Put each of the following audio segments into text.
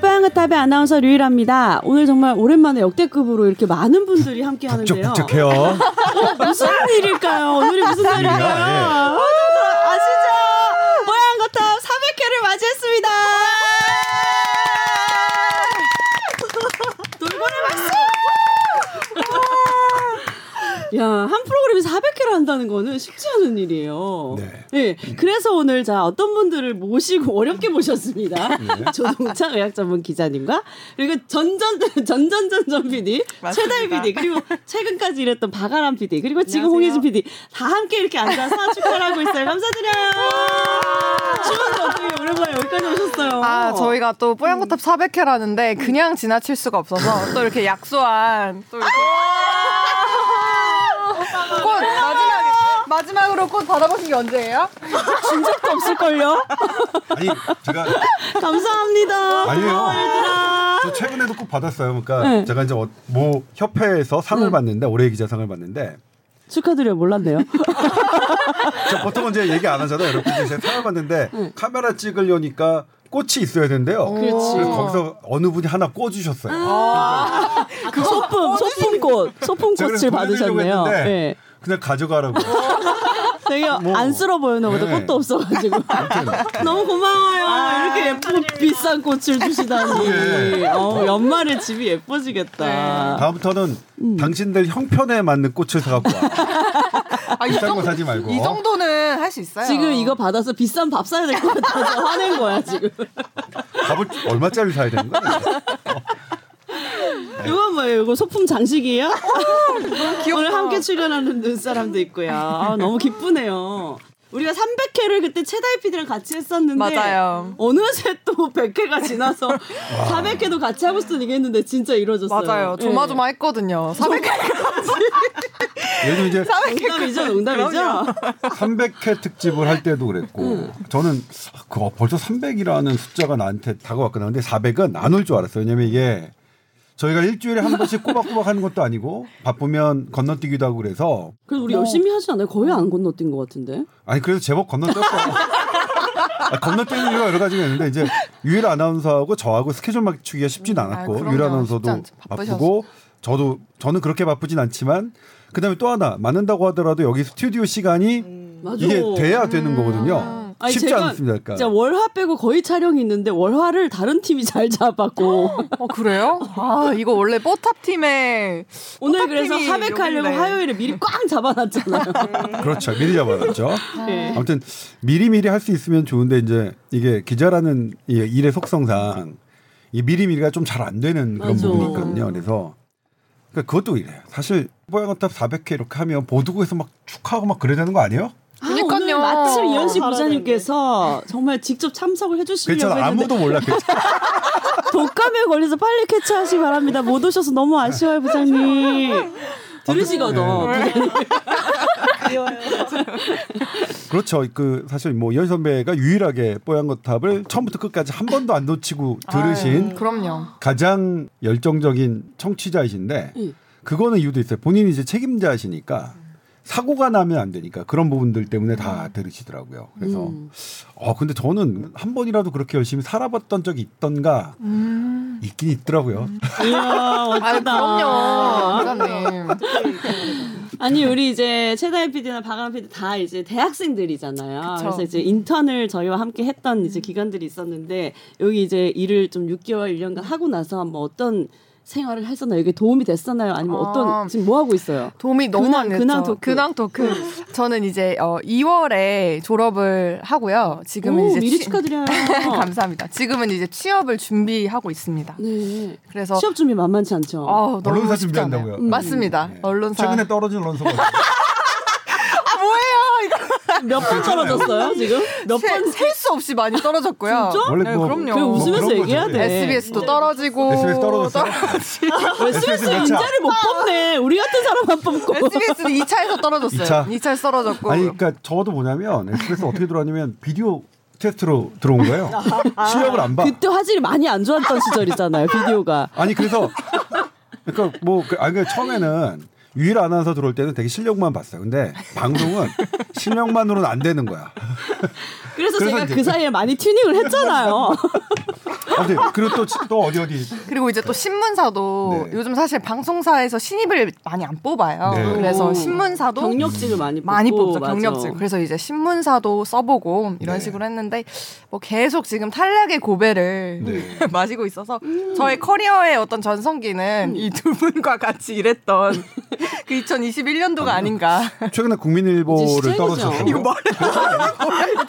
뽀양거탑의 아나운서 류일합니다. 오늘 정말 오랜만에 역대급으로 이렇게 많은 분들이 함께 하는데요. 북적북적해요. 무슨 일일까요? 오늘이 무슨 날일까요? 아, 아시죠? 뽀양거탑 400회를 맞이했습니다. 돌고래 박수! 야, 한 프로그램에 400회 를 한다는 거는 쉽지 않은 일이에요. 네. 네. 그래서 오늘 자, 어떤 분들을 모시고 어렵게 모셨습니다. 네. 조동차 의학 전문 기자님과 그리고 전전, 전전전전 PD, 최달 PD, 그리고 최근까지 일했던 박아람 PD, 그리고 지금 홍혜진 PD 다 함께 이렇게 앉아서 축하를 하고 있어요. 감사드려요. 주원도 어떻게 오랜만에 여기까지 오셨어요. 아, 저희가 또 뽀얀 거탑 400회라는데 그냥 지나칠 수가 없어서 또 이렇게 약소한 또 이렇게 꽃 마지막으로 꽃 받아보신 게 언제예요? 준 적도 없을걸요? 아니 제가 감사합니다. 아니에요. 저 최근에도 꼭 받았어요. 그러니까 네. 제가 이제 어- 뭐 협회에서 상을 받는데 올해 기자상을 받는데 축하드려요. 몰랐네요. 저 보통은 이제 얘기 안 하잖아요. 여러분 이제 상을 받는데 카메라 찍으려니까 꽃이 있어야 된대요. 그렇지. 그래서 거기서 어느 분이 하나 꽂으셨어요. 그 소품, 소품꽃, 소품꽃을 받으셨네요. 했는데 네. 그냥 가져가라고. 되게 뭐. 안쓰러 보였나 보다. 네. 꽃도 없어가지고. 너무 고마워요. 이렇게 예쁜 비싼 꽃을 주시다니. 그게. 어, 연말에 집이 예뻐지겠다. 다음부터는 당신들 형편에 맞는 꽃을 사갖고 와. 아, 이, 비싼 거 정도, 사지 말고. 이 정도는 할 수 있어요. 지금 이거 받아서 비싼 밥 사야 될 것 같아서 화낸 거야, 지금. 밥을 얼마짜리 사야 되는 거야? 이건 뭐예요? 이거 소품 장식이에요? 귀엽다. 오늘 함께 출연하는 눈사람도 있고요. 아, 너무 기쁘네요. 우리가 300회를 그때 최다희 PD랑 같이 했었는데 맞아요. 어느새 또 100회가 지나서 400회도 같이 하고 싶은 얘기 했는데 진짜 이루어졌어요. 맞아요. 예. 조마조마했거든요. 400회 예전 이제 농담이죠, 농담이죠. 300회 특집을 할 때도 그랬고 저는 그 벌써 300이라는 숫자가 나한테 다가왔거든요. 근데 400은 안 올 줄 알았어요. 왜냐면 이게 저희가 일주일에 한 번씩 꼬박꼬박 하는 것도 아니고 바쁘면 건너뛰기도 하고 그래서 그래서 우리 열심히 하지 않아요? 거의 안 건너뛴 것 같은데. 아니 그래서 제법 건너뛰었어요. 아, 건너뛰는 이유가 여러 가지가 있는데 이제 유일 아나운서하고 저하고 스케줄 맞추기가 쉽진 아, 않았고 그럼요. 유일 아나운서도. 바쁘고 저도 저는 그렇게 바쁘진 않지만 그다음에 또 하나 맞는다고 하더라도 여기 스튜디오 시간이 맞아. 이게 돼야 되는 거거든요. 아니, 쉽지 제가 않습니다. 그러니까. 진짜 월화 빼고 거의 촬영이 있는데 월화를 다른 팀이 잘 잡았고 어 그래요? 아 이거 원래 뽀탑 팀의 오늘 그래서 팀이 400 하려고 여기네. 화요일에 미리 꽉 잡아놨잖아요. 그렇죠. 미리 잡아놨죠. 네. 아무튼 미리 미리 할 수 있으면 좋은데 이제 이게 기자라는 이 일의 속성상 이 미리 미리가 좀 잘 안 되는 그런 맞아. 부분이 있거든요. 그래서 그러니까 그것도 이래요. 사실 뽀양거탑 400회 이렇게 하면 보도국에서 막 축하하고 막 그래야 되는 거 아니에요? 아, 마침 이현식. 부장님께서 정말 직접 참석을 해주시려고 그렇잖아. 했는데 아무도 몰라. 그렇잖아. 독감에 걸려서 빨리 캐치하시기 바랍니다. 못 오셔서 너무 아쉬워요, 부장님. 들으시거든. 네. 그렇죠. 그 사실 뭐 이현 선배가 유일하게 뽀양거탑을 처음부터 끝까지 한 번도 안 놓치고 들으신 그럼요. 가장 열정적인 청취자이신데 음. 그거는 이유도 있어요. 본인이 이제 책임자시니까 사고가 나면 안 되니까 그런 부분들 때문에 다 들으시더라고요. 그래서 음. 어 근데 저는 한 번이라도 그렇게 열심히 살아봤던 적이 있던가 음. 있긴 있더라고요. 이야, 아 어쩌다. 그럼요, 기자님. 아니 우리 이제 최다혜 PD나 박아람 PD 다 이제 대학생들이잖아요. 그쵸. 그래서 이제 인턴을 저희와 함께 했던 이제 기간들이 있었는데 여기 이제 일을 좀 6개월 1년간 하고 나서 한번 어떤 생활을 했었나요? 이게 도움이 됐었나요? 아니면 아. 어떤 지금 뭐 하고 있어요? 도움이 너무 근황, 많이 됐죠. 근황 토크. 근황 토크. 저는 이제 어 2월에 졸업을 하고요. 지금은 오, 이제 미리 취- 축하드려요. 감사합니다. 지금은 이제 취업을 준비하고 있습니다. 네. 그래서 취업 준비 만만치 않죠. 어, 너무 언론사 준비한다고요? 않아요. 맞습니다. 네. 언론사. 최근에 떨어진 아 이거? 몇 번 떨어졌어요 지금? 몇 번? 셀 수 없이 많이 떨어졌고요. 진짜? 원래 네, 뭐- 그럼요. 그뭐 웃으면서 그런 얘기해야 거죠. 돼. SBS도 떨어지고 SBS 떨어졌어요? SBS? 인자를 못 뽑네. 우리 같은 사람만 뽑고. SBS는 2차에서 떨어졌어요. 이 차? 2차? 에서 떨어졌고. 아니 그러니까 저도 뭐냐면 SBS 어떻게 들어왔냐면 비디오 테스트로 들어온 거예요. 실력을 안 봐. 그때 화질이 많이 안 좋았던 시절이잖아요. 비디오가. 아니 그래서 그러니까 뭐 그, 아니 그러니까 처음에는 유일 아나운서 들어올 때는 되게 실력만 봤어요. 근데 방송은 실력만으로는 안 되는 거야. 그래서 그래서 제가 이제- 그 사이에 많이 튜닝을 했잖아요. 아, 네. 그리고 또, 또 어디 어디 그리고 이제 또 신문사도 네. 요즘 사실 방송사에서 신입을 많이 안 뽑아요. 네. 그래서 오. 신문사도 경력직을 많이 뽑고, 많이 뽑죠 맞아. 경력직. 그래서 이제 신문사도 써보고 이런 네. 식으로 했는데 뭐 계속 지금 탈락의 고배를 네. 마시고 있어서 음. 저의 커리어의 어떤 전성기는 이두 분과 같이 일했던 그 2021년도가 아닌가. 최근에 국민일보를. 떨어졌어요. 이거 말해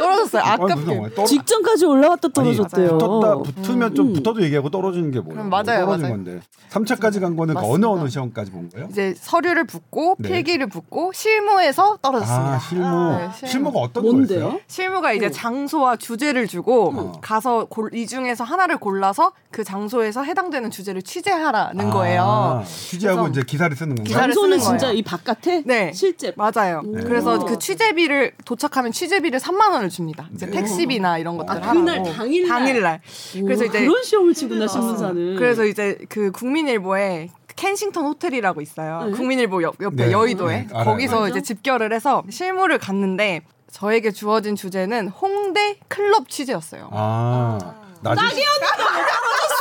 떨어졌어요. 아, 아깝게. 떨어- 직전까지 올라왔다 떨어졌대요. 붙었다 붙으면 좀 음. 붙어도 얘기하고 떨어지는 게 뭐예요? 맞아요, 떨어진 맞아요. 건데. 3차까지 간 거는 어느 맞습니다. 어느 시험까지 본 거예요? 이제 서류를 붙고 네. 필기를 붙고 실무에서 떨어졌습니다. 아 실무 네, 실무. 실무 가 어떤 뭔데요? 거였어요? 실무가 이제 장소와 주제를 주고 어. 가서 골- 이 중에서 하나를 골라서 그 장소에서 해당되는 주제를 취재하라는 아, 거예요. 취재하고 이제 기사를 쓰는 건가요? 기사를 쓰는 진짜 거예요. 이 바깥에 네. 실제 맞아요. 네. 그래서 오. 그 취재비를 도착하면 취재비를 3만 원을 줍니다. 이제 네. 택시비나 이런 것들 아. 그날 당일날? 당일날. 그래서 오, 이제 그런 시험을 치구나 신문사는. 그래서 이제 그 국민일보에 켄싱턴 호텔이라고 있어요. 네. 국민일보 옆, 옆에 네. 여의도에 네, 알아요. 거기서 알죠. 이제 집결을 해서 실무를 갔는데 저에게 주어진 주제는 홍대 클럽 취재였어요. 아, 나중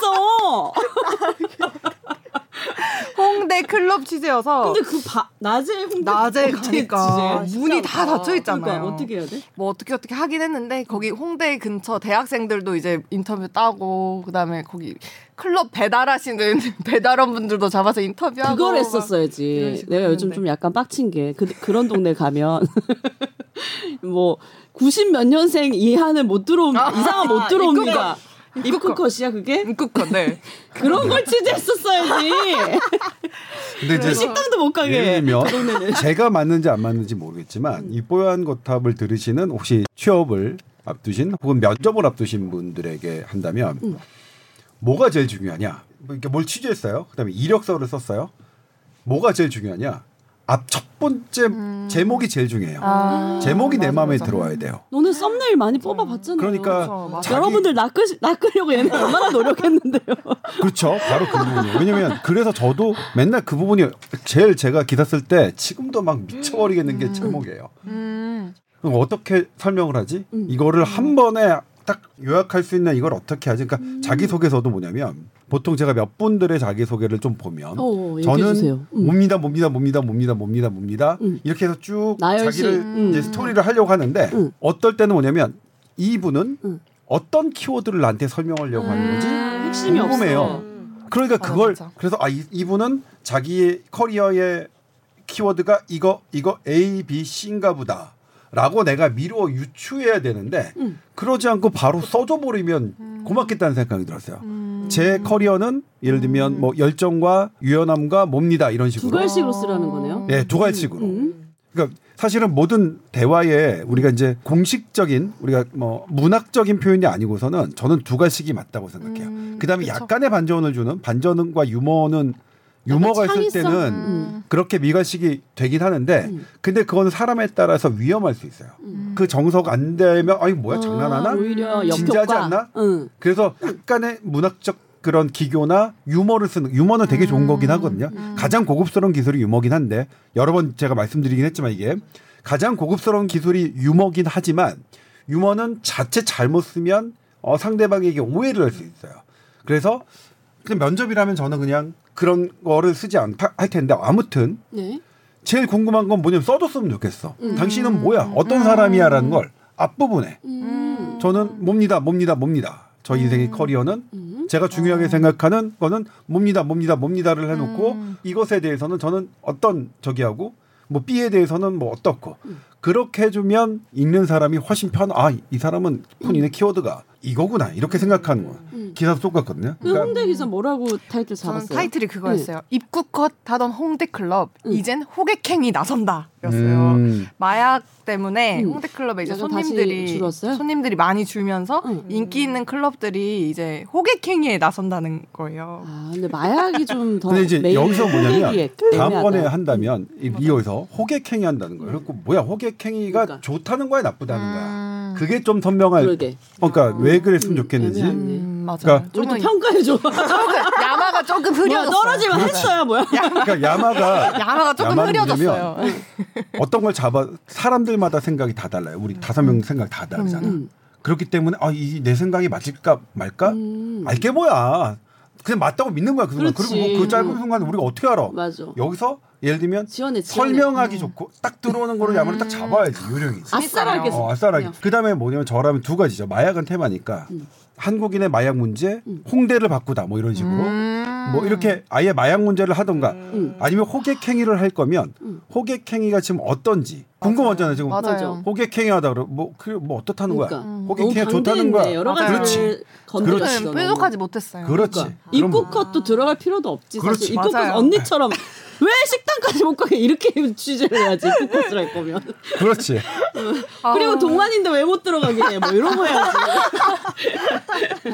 떨어졌어. 홍대 클럽 취재여서 근데 그 바, 낮에 홍대 낮에 가니까 지내? 문이 다 닫혀 있잖아요. 그러니까 어떻게 해야 돼? 뭐 어떻게 어떻게 하긴 했는데 거기 홍대 근처 대학생들도 이제 인터뷰 따고 그다음에 거기 클럽 배달하시는 배달원 분들도 잡아서 인터뷰하고 그걸 했었어야지. 내가 요즘 했는데. 좀 약간 빡친 게 그, 그런 동네 가면 뭐 90 몇 년생 이하는 못 들어옴 아, 이상은 못 들어옵니다. 입국컷. 입국 컷이야 그게? 입국 컷 네. 그런 걸 취재했었어야지. 근데 이제 그 식당도 못 가게. 예를 들면. 제가 맞는지 안 맞는지 모르겠지만 이 뽀얀 거탑을 들으시는 혹시 취업을 앞두신 혹은 면접을 앞두신 분들에게 한다면 음. 뭐가 제일 중요하냐? 뭐 이렇게 뭘 취재했어요? 그다음에 이력서를 썼어요? 뭐가 제일 중요하냐? 앞첫 번째 제목이 제일 중요해요. 음. 아, 제목이 내 맞아, 마음에 맞아. 들어와야 돼요. 너는 썸네일 많이 뽑아봤잖아요. 그러니까 그렇죠. 자기- 여러분들 낚으, 낚으려고 얘네 얼마나 노력했는데요. 그렇죠. 바로 그 부분이에요. 왜냐면 그래서 저도 맨날 그 부분이 제일 제가 기사 쓸 때 지금도 막 미쳐버리겠는 게 제목이에요. 음. 그럼 어떻게 설명을 하지? 음. 이거를 한 번에 딱 요약할 수 있는 이걸 어떻게 하지? 그러니까 음. 자기 소개서도 뭐냐면 보통 제가 몇 분들의 자기소개를 좀 보면 어, 얘기해 저는. 음. 뭡니다, 뭡니다, 뭡니다, 뭡니다, 뭡니다, 뭡니다 음. 이렇게 해서 쭉. 자기를 음. 이제 스토리를 하려고 하는데 음. 어떨 때는 뭐냐면 이분은 음. 어떤 키워드를 나한테 설명하려고 하는 거지? 아, 핵심이 궁금해요. 없어. 그러니까 맞아, 그걸 맞아. 그래서 아 이, 이분은 자기의 커리어의 키워드가 이거 이거 A, B, C인가 보다. 라고 내가 미루어 유추해야 되는데 음. 그러지 않고 바로 써줘 버리면 고맙겠다는 생각이 들었어요. 제 커리어는 예를 들면 뭐 열정과 유연함과 뭡니다 이런 두 식으로. 갈씩으로 쓰라는 거네요. 네, 두 갈씩으로. 음. 그러니까 사실은 모든 대화에 우리가 이제 공식적인 우리가 뭐 문학적인 표현이 아니고서는 저는 두 갈씩이 맞다고 생각해요. 음, 그다음에 그쵸. 약간의 반전을 주는 반전과 유머는 유머가 있을? 때는 음. 그렇게 미갈식이 되긴 하는데 음. 근데 그거는 사람에 따라서 위험할 수 있어요. 음. 그 정석 안 되면 아니 뭐야 장난하나? 아, 오히려 진지하지 역효과. 않나? 응. 그래서 약간의 문학적 그런 기교나 유머를 쓰는 유머는 되게 좋은 거긴 하거든요. 가장 고급스러운 기술이 유머긴 한데 여러 번 제가 말씀드리긴 했지만 이게 가장 고급스러운 기술이 유머긴 하지만 유머는 자체 잘못 쓰면 어, 상대방에게 오해를 할 수 있어요. 그래서 그냥 면접이라면 저는 그냥 그런 거를 쓰지 않할 텐데 아무튼 네. 제일 궁금한 건 뭐냐면 써줬으면 좋겠어. 음. 당신은 뭐야? 어떤 사람이야라는 걸 앞부분에 음. 저는 뭡니다, 뭡니다, 뭡니다. 저 인생의 커리어는 음. 제가 중요하게 생각하는 거는 뭡니다, 뭡니다, 뭡니다를 해놓고 음. 이것에 대해서는 저는 어떤 저기하고 뭐 B에 대해서는 뭐 어떻고 그렇게 해주면 읽는 사람이 훨씬 편. 아, 이 사람은 본인의 키워드가 이거구나 이렇게 생각하는 거야. 음. 기사도 똑같거든요. 그 그러니까 홍대 기사 뭐라고 타이틀 잡았어요? 타이틀이 그거였어요. 입국컷 하던 홍대 클럽 음. 이젠 호객행위 나선다였어요. 음. 마약 때문에 음. 홍대 클럽에 이제 손님들이 줄었어요? 손님들이 많이 줄면서 음. 인기 있는 클럽들이 이제 호객행위에 나선다는 거예요. 아, 근데 마약이 좀 더. 근데 이제 여기서 뭐냐면 다음번에 애매하다. 한다면 이 이거에서 호객행위 한다는 거예요. 그리고 뭐야 호객행위가 그러니까. 좋다는 거야 나쁘다는 거야. 음. 그게 좀 선명할. 그러게. 그러니까 왜 그랬으면 음, 좋겠는지. 애매하네. 음. 맞아요. 그러니까 우리도 조금 평가해 줘. 야마가 조금 흐려졌어요. 떨어지면 했어야 뭐야. 그러니까 야마가 야마가 조금 흐려졌어요. 어떤 걸 잡아 사람들마다 생각이 다 달라요. 우리 다섯 명 생각 다 다르잖아. 음. 그렇기 때문에 아 이 내 생각이 맞을까 말까 음. 알게 뭐야. 그냥 맞다고 믿는 거야 그 순간. 그렇지. 그리고 뭐 그 짧은 순간 우리가 어떻게 알아? 맞아. 여기서 예를 들면 지원해, 지원해. 설명하기 좋고 딱 들어오는 거를 야마를 딱 잡아야지 요령이지. 아싸라게. 어, 아싸라기. 그냥. 그 다음에 뭐냐면 저라면 두 가지죠. 마약은 테마니까 음. 한국인의 마약 문제, 홍대를 바꾸다 뭐 이런 식으로 음. 뭐 이렇게 아예 마약 문제를 하던가 음. 아니면 호객 행위를 할 거면 호객 행위가 지금 어떤지 궁금하잖아요. 지금 맞아요. 호객행위 하다 그러 뭐그뭐 어떻다는 거야. 그러니까. 호객행위 너무 좋다는. 거야. 여러. 가지를 건드렸어. 뾰족하지 못했어요. 그렇지. 그러니까 그럼 입국 컷도 들어갈 필요도 없지. 그렇지. 사실 입국 컷 맞아요. 언니처럼 왜 식당까지 못 가게 이렇게 취재를 해야지 입국 컷을 할 거면. 그렇지. 아. 그리고 동안인데 왜 못 들어가게 해? 뭐 이런 거 해야지.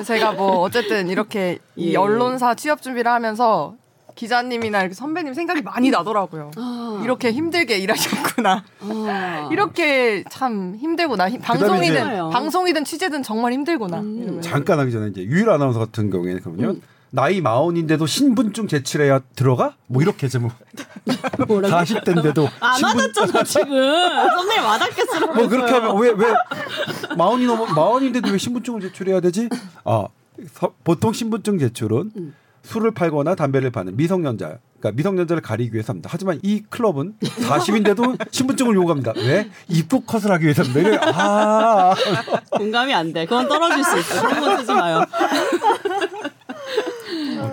제가 뭐 어쨌든 이렇게 이 예. 언론사 취업 준비를 하면서 기자님이나 이렇게 선배님 생각이 많이 나더라고요. 아. 이렇게 힘들게 일하셨구나. 아. 이렇게 참 힘들구나. 방송이든 방송이든 취재든 정말 힘들구나. 음. 잠깐 하기 전에 이제 유일 아나운서 같은 경우에는 그러면 나이 마흔인데도 신분증 제출해야 들어가? 뭐 이렇게 좀 뭐라고? 40대인데도 안 와닿잖아 지금. 썸네일 와닿겠어. 뭐 그렇게 하면 왜 왜 마흔이 넘어 마흔인데도 왜 신분증을 제출해야 되지? 아 서- 보통 신분증 제출은 술을 팔거나 담배를 파는 미성년자, 그러니까 미성년자를 가리기 위해서 합니다. 하지만 이 클럽은 40인데도 신분증을 요구합니다. 왜? 입국 컷을 하기 위해서입니다. 이래, 아, 공감이 안 돼. 그건 떨어질 수 있어. 그런 거 쓰지 마요.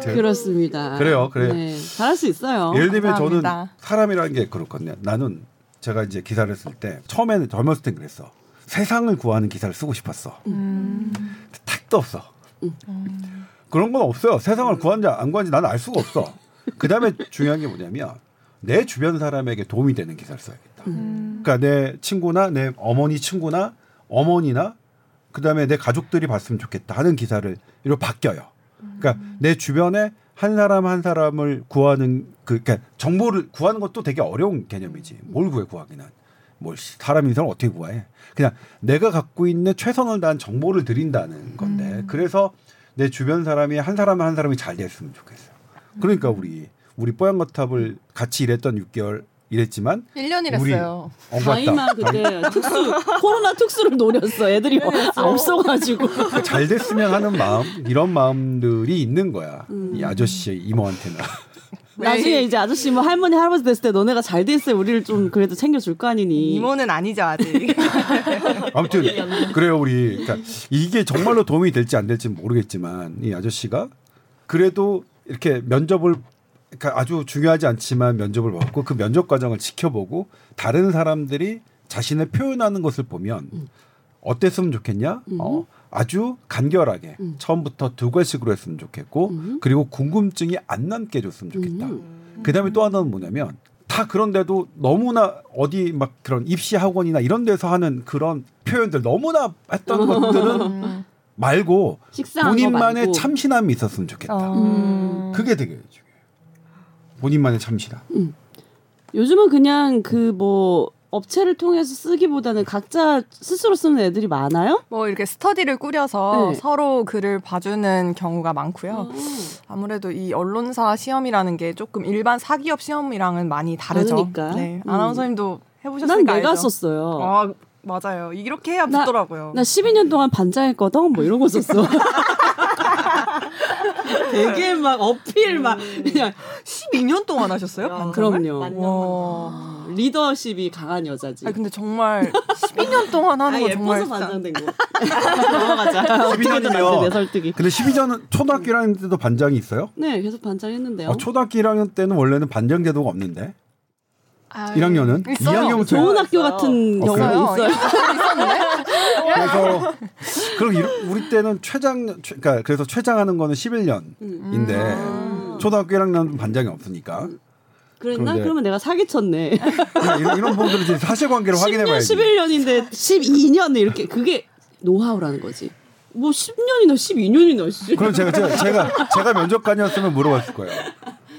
그렇습니다. 그래요, 그래요. 네, 잘할 수 있어요. 예를 들면 저는 감사합니다. 사람이라는 게 그렇거든요. 나는 제가 이제 기사를 쓸 때 처음에는 젊었을 땐 그랬어. 세상을 구하는 기사를 쓰고 싶었어. 음. 택도 없어. 그런 건 없어요. 세상을 구한지 안 구한지 나는 알 수가 없어. 그 다음에 중요한 게 뭐냐면 내 주변 사람에게 도움이 되는 기사를 써야겠다. 음. 그러니까 내 친구나 내 어머니 친구나 어머니나 그 다음에 내 가족들이 봤으면 좋겠다 하는 기사를 이로 바뀌어요. 그러니까 내 주변에 한 사람 한 사람을 구하는 그 그러니까 정보를 구하는 것도 되게 어려운 개념이지. 뭘 구해 구하기는. 뭘 씨, 사람 인생을 어떻게 구해? 그냥 내가 갖고 있는 최선을 다한 정보를 드린다는 건데 그래서 내 주변 사람이 한 사람 한 사람이 잘 됐으면 좋겠어요. 그러니까 우리 우리 뽀얀거탑을 같이 일했던 6개월 일했지만 1년 우리 일했어요. 어, 저희만 맞다. 그때 특수 코로나 특수를 노렸어. 애들이 없어가지고. 그잘 됐으면 하는 마음 이런 마음들이 있는 거야. 음. 이 아저씨 이모한테는. 나중에 이제 아저씨 뭐 할머니 할아버지 됐을 때 너네가 잘 돼 있어야 우리를 좀 그래도 챙겨줄 거 아니니. 이모는 아니죠 아직. 아무튼 그래요 우리 그러니까 이게 정말로 도움이 될지 안 될지 모르겠지만 이 아저씨가 그래도 이렇게 면접을 그러니까 아주 중요하지 않지만 면접을 받고 그 면접 과정을 지켜보고 다른 사람들이 자신을 표현하는 것을 보면 어땠으면 좋겠냐? 어, 아주 간결하게 처음부터 두 글씩으로 했으면 좋겠고 그리고 궁금증이 안 남게 해줬으면 좋겠다. 그다음에 또 하나는 뭐냐면 다 그런데도 너무나 어디 막 그런 입시 학원이나 이런 데서 하는 그런 표현들 너무나 했던 것들은 말고 본인만의 말고. 참신함이 있었으면 좋겠다. 어. 그게 되게 중요해요. 본인만의 참신함. 요즘은 그냥 그 뭐 업체를 통해서 쓰기보다는 각자 스스로 쓰는 애들이 많아요. 뭐 이렇게 스터디를 꾸려서 네. 서로 글을 봐주는 경우가 많고요. 아무래도 이 언론사 시험이라는 게 조금 일반 사기업 시험이랑은 많이 다르죠. 다르니까. 네. 음. 아나운서님도 난 해보셨으니까 내가 알죠? 썼어요. 아 맞아요. 이렇게 해야 나- 붙더라고요. 나 12년 동안 반장했거든. 뭐 이런 거 썼어. 되게 막 어필 막 그냥 12년 동안 하셨어요? 반장을? 그럼요. 와. 리더십이 강한 여자지. 아 근데 정말 12년 동안 하는 아, 거 정말 예뻐서 진짜- 반장된 거. 넘어가자. 어떻게든 안돼 내 설득이. 근데 12년 초등학교 1학년 때도 반장이 있어요? 네, 계속 반장했는데요. 어, 초등학교 1학년 때는 원래는 반장 제도가 없는데 아, 1학년은 있어요. 2학년부터 좋은 학교. 같은 어, 경우가 그래요? 있어요. 그래서 그럼 우리 때는 최장 최, 그러니까 그래서 최장하는 거는 11년인데 음. 초등학교 1학년은 반장이 없으니까 그랬나? 그러면 내가 사기쳤네. 그러니까 이런, 이런 부분들을 이제 사실관계를 10년, 확인해봐야지. 11년인데 12년 이렇게 그게 노하우라는 거지. 뭐 10년이나 12년이나 씨. 그럼 제가 제가 제가, 제가 면접관이었으면 물어봤을 거예요.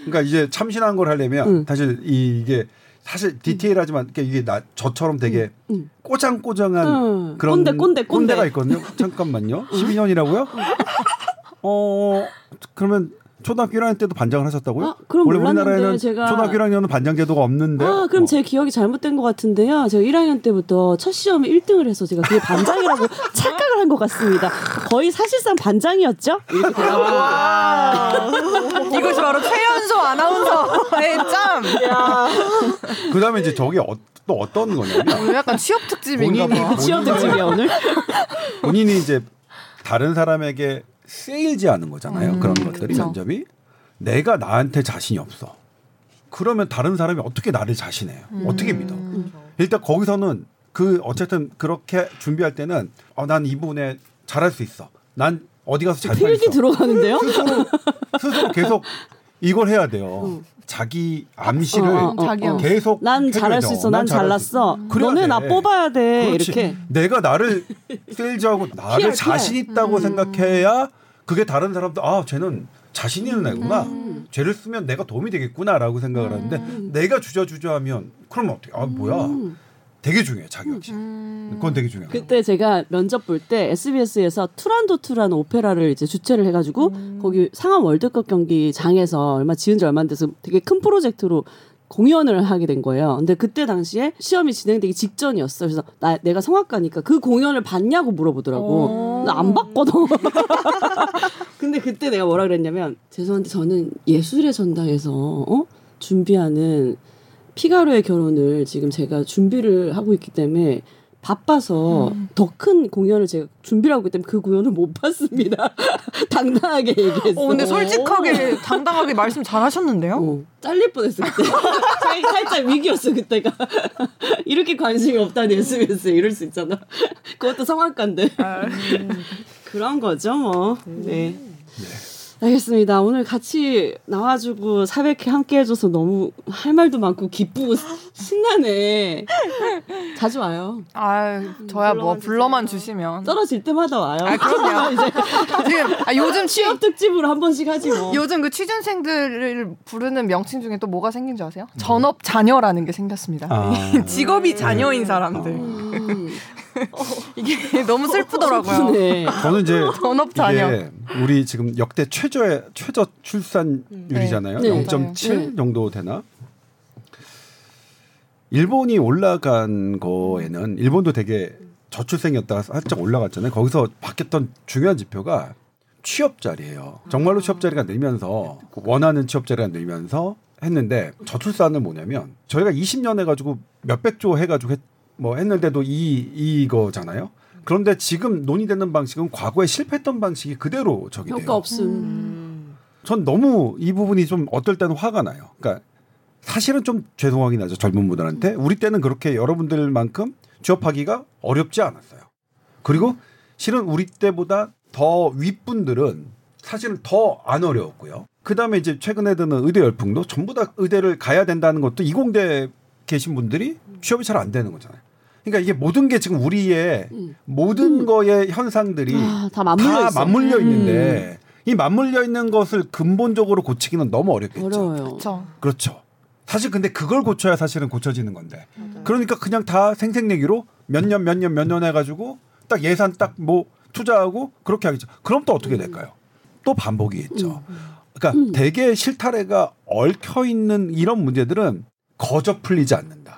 그러니까 이제 참신한 걸 하려면 응. 사실 이, 이게 사실 디테일하지만 이게 나 저처럼 되게 응. 꼬장꼬장한 응. 그런 꼰대, 꼰대, 꼰대. 가 있거든요. 잠깐만요. 12년이라고요? 어 그러면 초등학교 1학년 때도 반장을 하셨다고요? 아, 그럼 원래 몰랐는데 우리나라에는 제가- 초등학교 1학년은 반장 제도가 없는데. 아, 그럼 어. 제 기억이 잘못된 것 같은데요. 제가 1학년 때부터 첫 시험에 1등을 해서 제가 그게 반장이라고 착각을 한 것 같습니다. 거의 사실상 반장이었죠? 이렇게. 이것이 바로 최연소 아나운서의 짬. 그 다음에 이제 저게 어, 또 어떤 거냐면 오늘 약간 취업 특집인가 봐. 취업 특집이야, 오늘. 본인이 이제 다른 사람에게 세일지 하는 거잖아요. 음, 그런 것들이 그쵸. 면접이 내가 나한테 자신이 없어. 그러면 다른 사람이 어떻게 나를 자신해요? 어떻게 믿어? 일단 거기서는 그 어쨌든 그렇게 준비할 때는 어, 난 이 부분에 잘할 수 있어. 난 어디 가서 잘할 수 필기. 들어가는데요? 스스로, 스스로 계속 이걸 해야 돼요. 자기 암시를 어, 어, 어, 어. 계속 난 잘할 수. 있어. 난수 잘났어. 너네 돼. 나 뽑아야 돼. 그렇지. 이렇게. 내가 나를 세일즈하고 나를 PR. 자신 있다고 생각해야 그게 다른 사람도 아 쟤는 자신 있는 애구나. 쟤를 쓰면 내가 도움이 되겠구나라고 생각을 하는데 내가 주저주저하면 그러면 어떻게? 아 뭐야? 되게 중요해 자격이. 그건 되게 중요해. 그때 제가 면접 볼 때 SBS에서 투란도투라는 오페라를 이제 주최를 해가지고 거기 상암 월드컵 경기장에서 얼마 지은 지 얼마 안 돼서 되게 큰 프로젝트로 공연을 하게 된 거예요. 근데 그때 당시에 시험이 진행되기 직전이었어. 그래서 나 내가 성악가니까 그 공연을 봤냐고 물어보더라고. 나 안 봤거든. 근데 그때 내가 뭐라 그랬냐면 죄송한데 저는 예술의 전당에서 어? 준비하는 피가로의 결혼을 지금 제가 준비를 하고 있기 때문에 바빠서 더큰 공연을 제가 준비를 하고 있기 때문에 그 공연을 못 봤습니다. 당당하게 얘기했어. 어, 근데 솔직하게 당당하게 말씀 잘하셨는데요? 어, 잘릴 뻔했어 그때. 살- 살짝 위기였어 그때가. 이렇게 관심이 없다니 SBS 이럴 수 있잖아. 그것도 성악가인데. 그런 거죠 뭐. 네. 알겠습니다. 오늘 같이 나와주고 사백회 함께 해줘서 너무 할 말도 많고 기쁘고 신나네. 자주 와요. 아, 저야 뭐 불러만. 주시면. 떨어질 때마다 와요. 아, 그럼요. 이제 지금 아, 요즘 취업 취업 특집으로 한 번씩 하지 뭐. 요즘 그 취준생들을 부르는 명칭 중에 또 뭐가 생긴 줄 아세요? 전업 자녀라는 게 생겼습니다. 아. 직업이 자녀인 사람들. 음, 이게 너무 슬프더라고요. 네. 저는 이제 전업 자녀. 이게 우리 지금 역대 최저의 최저 출산율이잖아요. 네. 네. 0.7 네. 정도 되나? 일본이 올라간 거에는 일본도 되게 저출생이었다가 살짝 올라갔잖아요. 거기서 바뀌었던 중요한 지표가 취업 자리예요. 정말로 취업 자리가 늘면서 원하는 취업 자리가 늘면서 했는데 저출산은 뭐냐면 저희가 20년 해가지고 몇백 조 해가지고 했, 뭐 했는데도 이 이거잖아요. 그런데 지금 논의되는 방식은 과거에 실패했던 방식이 그대로 적이 돼요. 효과 없음. 전 너무 이 부분이 좀 어떨 때는 화가 나요. 그러니까 사실은 좀 죄송하긴 하죠 젊은 분들한테 우리 때는 그렇게 여러분들만큼 취업하기가 어렵지 않았어요. 그리고 실은 우리 때보다 더 윗분들은 사실은 더 안 어려웠고요. 그 다음에 이제 최근에 드는 의대 열풍도 전부 다 의대를 가야 된다는 것도 이공대 계신 분들이 취업이 잘 안 되는 거잖아요. 그러니까 이게 모든 게 지금 우리의 모든 거의 현상들이 아, 다 맞물려 다 있어. 맞물려 있는데 이 맞물려 있는 것을 근본적으로 고치기는 너무 어렵겠죠. 어려워요. 그렇죠. 그렇죠. 사실 근데 그걸 고쳐야 사실은 고쳐지는 건데. 그러니까 그냥 다 생색내기로 몇 년 몇 년 몇 년 해가지고 딱 예산 딱 뭐 투자하고 그렇게 하겠죠. 그럼 또 어떻게 될까요? 또 반복이겠죠. 그러니까 대개 실타래가 얽혀 있는 이런 문제들은 거저 풀리지 않는다.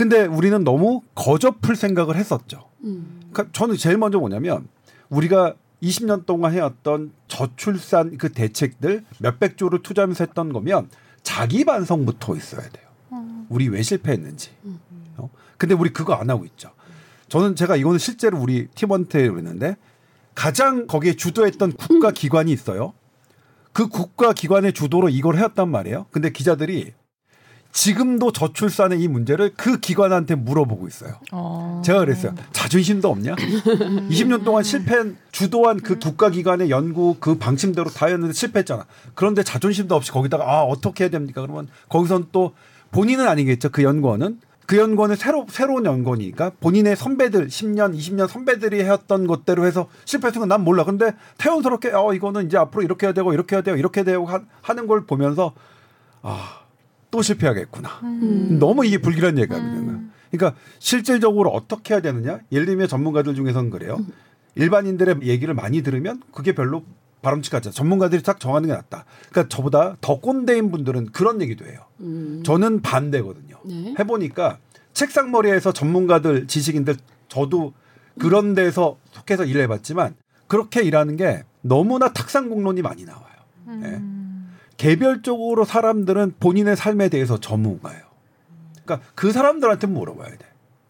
어? 근데 우리는 너무 거저 풀 생각을 했었죠. 음. 그러니까 저는 제일 먼저 뭐냐면 우리가 20년 동안 해왔던 저출산 그 대책들 몇백 조를 투자하면서 했던 거면 자기 반성부터 있어야 돼요. 우리 왜 실패했는지. 어? 근데 우리 그거 안 하고 있죠. 저는 제가 이거는 실제로 우리 팀원한테 그랬는데 가장 거기에 주도했던 국가 기관이 있어요. 그 국가 기관의 주도로 이걸 해왔단 말이에요. 근데 기자들이 지금도 저출산의 이 문제를 그 기관한테 물어보고 있어요. 어. 제가 그랬어요. 자존심도 없냐? 20년 동안 실패한 주도한 그 국가기관의 연구 그 방침대로 다 했는데 실패했잖아. 그런데 자존심도 없이 거기다가 아 어떻게 해야 됩니까? 그러면 거기선 또 본인은 아니겠죠. 그 연구원은 그 연구원은 새로 새로운 연구원이니까 본인의 선배들 10년, 20년 선배들이 해왔던 것대로 해서 실패했던 건난 몰라. 근데 태연스럽게 어 이거는 이제 앞으로 이렇게 해야 되고 이렇게 해야 되고 이렇게 해야 되고 하, 하는 걸 보면서 아 또 실패하겠구나. 너무 이게 불길한 예감이잖아. 그러니까 실질적으로 어떻게 해야 되느냐? 예를 들면 전문가들 중에서는 그래요. 일반인들의 얘기를 많이 들으면 그게 별로 바람직하지 않아. 전문가들이 딱 정하는 게 낫다. 그러니까 저보다 더 꼰대인 분들은 그런 얘기도 해요. 음. 저는 반대거든요. 네. 해보니까 책상머리에서 전문가들, 지식인들 저도 그런 데서 속해서 일을 해봤지만 그렇게 일하는 게 너무나 탁상공론이 많이 나와요. 예. 개별적으로 사람들은 본인의 삶에 대해서 전문가예요. 그러니까 그 사람들한테 물어봐야 돼.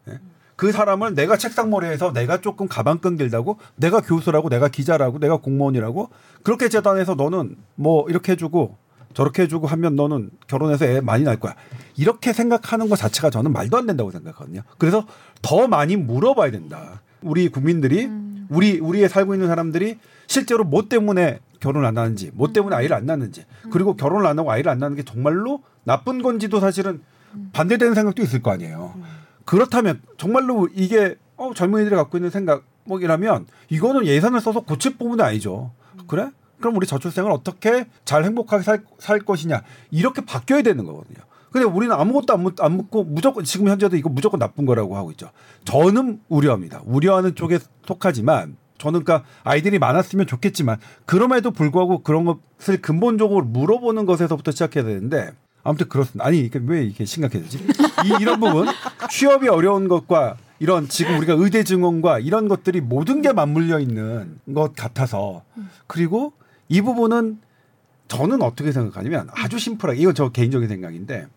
예? 그 사람을 내가 책상머리에서 내가 조금 가방 끈 길다고 내가 교수라고 내가 기자라고 내가 공무원이라고 그렇게 재단해서 너는 뭐 이렇게 해주고 저렇게 해주고 하면 너는 결혼해서 애 많이 낳을 거야. 이렇게 생각하는 것 자체가 저는 말도 안 된다고 생각하거든요. 그래서 더 많이 물어봐야 된다. 우리 국민들이 우리 우리에 살고 있는 사람들이 실제로 뭐 때문에 결혼 안 하는지, 뭐 때문에 아이를 안 낳는지, 그리고 결혼을 안 하고 아이를 안 낳는 게 정말로 나쁜 건지도 사실은 반대되는 생각도 있을 거 아니에요. 그렇다면 정말로 이게 어, 젊은이들이 갖고 있는 생각 뭐 이라면 이거는 예산을 써서 고칠 부분은 아니죠. 그래? 그럼 우리 저출생을 어떻게 잘 행복하게 살, 살 것이냐 이렇게 바뀌어야 되는 거거든요. 근데 우리는 아무것도 안, 묻, 안 묻고 무조건 지금 현재도 이거 무조건 나쁜 거라고 하고 있죠. 저는 우려합니다. 우려하는 쪽에 속하지만 저는 그러니까 아이들이 많았으면 좋겠지만 그럼에도 불구하고 그런 것을 근본적으로 물어보는 것에서부터 시작해야 되는데 아무튼 그렇습니다. 아니 이게 왜 이렇게 심각해지지? 이, 이런 부분 취업이 어려운 것과 이런 지금 우리가 의대 증원과 이런 것들이 모든 게 맞물려 있는 것 같아서 그리고 이 부분은 저는 어떻게 생각하냐면 아주 심플하게 이건 저 개인적인 생각인데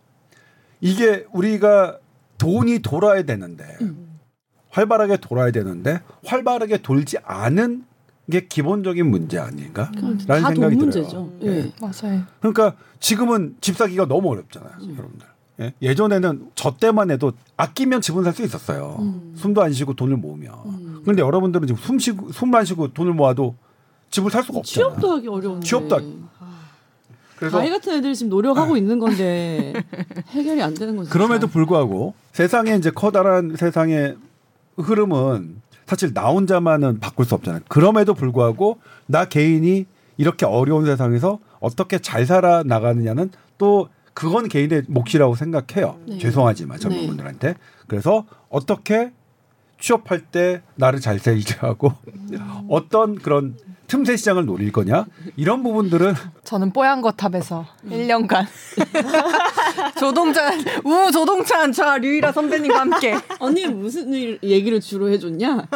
이게 우리가 돈이 돌아야 되는데 활발하게 돌아야 되는데 활발하게 돌지 않은 게 기본적인 문제 아닌가? 라는 다 생각이 들어요. 문제죠. 예. 맞아요. 그러니까 지금은 집 사기가 너무 어렵잖아요, 여러분들. 예? 예전에는 저 때만 해도 아끼면 집은 살수 있었어요. 숨도 안 쉬고 돈을 모으면. 그런데 여러분들은 지금 숨 쉬고 숨안 쉬고 돈을 모아도 집을 살 수가 없잖아요. 취업도 하기 어려운데. 취업도 하기. 그래서 아이 같은 애들이 지금 노력하고 있는 건데 해결이 안 되는 거죠. 그럼에도 불구하고 세상에 이제 커다란 세상의 흐름은 사실 나 혼자만은 바꿀 수 없잖아요. 그럼에도 불구하고 나 개인이 이렇게 어려운 세상에서 어떻게 잘 살아 나가느냐는 또 그건 개인의 몫이라고 생각해요. 네. 죄송하지만 젊은 네. 분들한테. 그래서 어떻게 취업할 때 나를 잘 살게 하고 어떤 그런 틈새 시장을 노릴 거냐 이런 부분들은 저는 뽀얀 거탑에서 1년간 조동찬 우 조동찬 저 류이라 선배님과 함께 언니 무슨 일 얘기를 주로 해줬냐?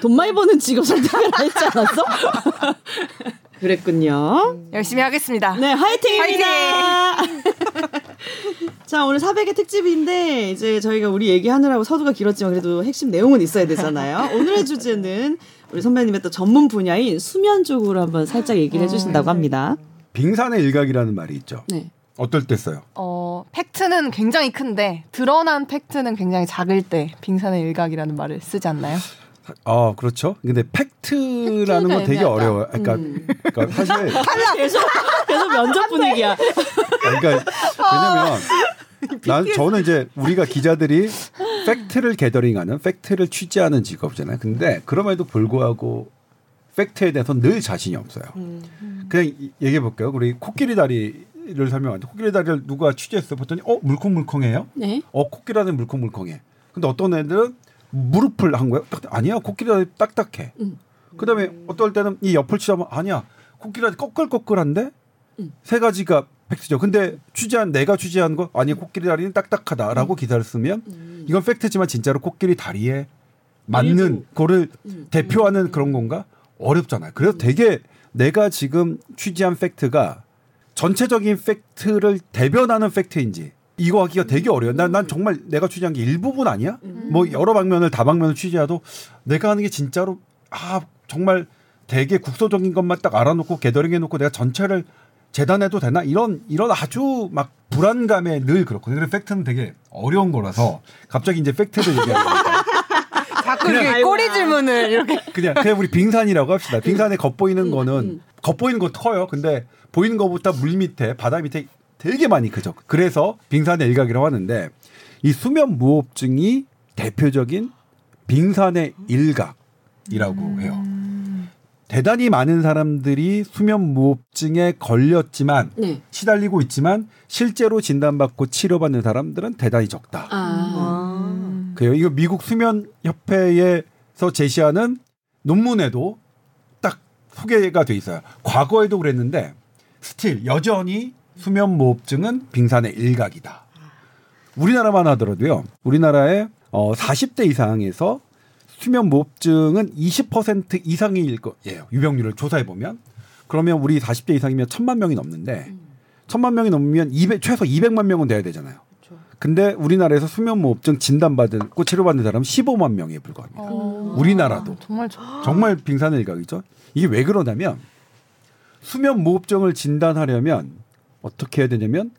돈 많이 버는 직업 선택을 했지 않았어? 그랬군요. 열심히 하겠습니다. 네, 화이팅입니다. 자, 오늘 400의 특집인데 이제 저희가 우리 얘기하느라고 서두가 길었지만 그래도 핵심 내용은 있어야 되잖아요. 오늘의 주제는 우리 선배님의 또 전문 분야인 수면 쪽으로 한번 살짝 얘기를 해주신다고 합니다. 빙산의 일각이라는 말이 있죠. 네. 어떨 때 써요? 어, 팩트는 굉장히 큰데 드러난 팩트는 굉장히 작을 때 빙산의 일각이라는 말을 쓰지 않나요? 아 그렇죠. 근데 팩트라는 건 되게 애매하다. 어려워요. 그러니까, 음. 그러니까 사실 계속 계속 면접 분위기야. 그러니까 왜냐면 난 저는 이제 우리가 기자들이 팩트를 gathering하는 팩트를 취재하는 직업이잖아요. 근데 그럼에도 불구하고 팩트에 대해서 늘 자신이 없어요. 그냥 이- 얘기해 볼게요. 우리 코끼리 다리를 설명하는데 코끼리 다리를 누가 취재했어 봤더니 어 물컹물컹해요. 네. 어 코끼리는 물컹물컹해. 근데 어떤 애들은 무릎을 한 거야. 딱, 아니야 코끼리는 딱딱해. 음. 그다음에 어떨 때는 이 옆을 치자면 아니야 코끼리는 꺼끌꺼끌한데 세 가지가 팩트죠. 근데 취재한 내가 취재한 거 아니 코끼리 다리는 딱딱하다라고 기사를 쓰면 이건 팩트지만 진짜로 코끼리 다리에 맞는 거를 대표하는 그런 건가? 어렵잖아요. 그래서 되게 내가 지금 취재한 팩트가 전체적인 팩트를 대변하는 팩트인지 이거 하기가 되게 어려워요. 난, 난 정말 내가 취재한 게 일부분 아니야? 뭐 여러 방면을 다방면을 취재해도 내가 하는 게 진짜로 아 정말 되게 국소적인 것만 딱 알아놓고 gathering 해놓고 내가 전체를 재단해도 되나 이런 이런 아주 막 불안감에 늘 그렇거든요. 그래서 팩트는 되게 어려운 거라서 갑자기 이제 팩트를 얘기하니까 자꾸 이렇게 꼬리 질문을 이렇게 그냥 그냥 우리 빙산이라고 합시다. 빙산에 겉보이는 거는 겉보이는 거 커요. 근데 보이는 것보다 물 밑에 바다 밑에 되게 많이 크죠. 그래서 빙산의 일각이라고 하는데 이 수면 무호흡증이 대표적인 빙산의 일각이라고 해요. 대단히 많은 사람들이 수면 무호흡증에 걸렸지만 네. 시달리고 있지만 실제로 진단받고 치료받는 사람들은 대단히 적다. 아. 그래요. 이거 미국 수면 협회에서 제시하는 논문에도 딱 소개가 돼 있어요. 과거에도 그랬는데 still 여전히 수면 무호흡증은 빙산의 일각이다. 우리나라만 하더라도요. 우리나라의 어 40대 이상에서 수면 무호흡증은 20% 이상일 거예요. 유병률을 조사해 보면 그러면 우리 40대 이상이면 천만 명이 넘는데 천만 명이 넘으면 200, 최소 200만 명은 돼야 되잖아요. 근데 우리나라에서 수면 무호흡증 진단받고 치료받는 사람은 15만 명에 불과합니다. 우리나라도 정말 저, 정말 빙산의 일각이죠. 이게 왜 그러냐면 수면 무호흡증을 진단하려면 어떻게 해야 되냐면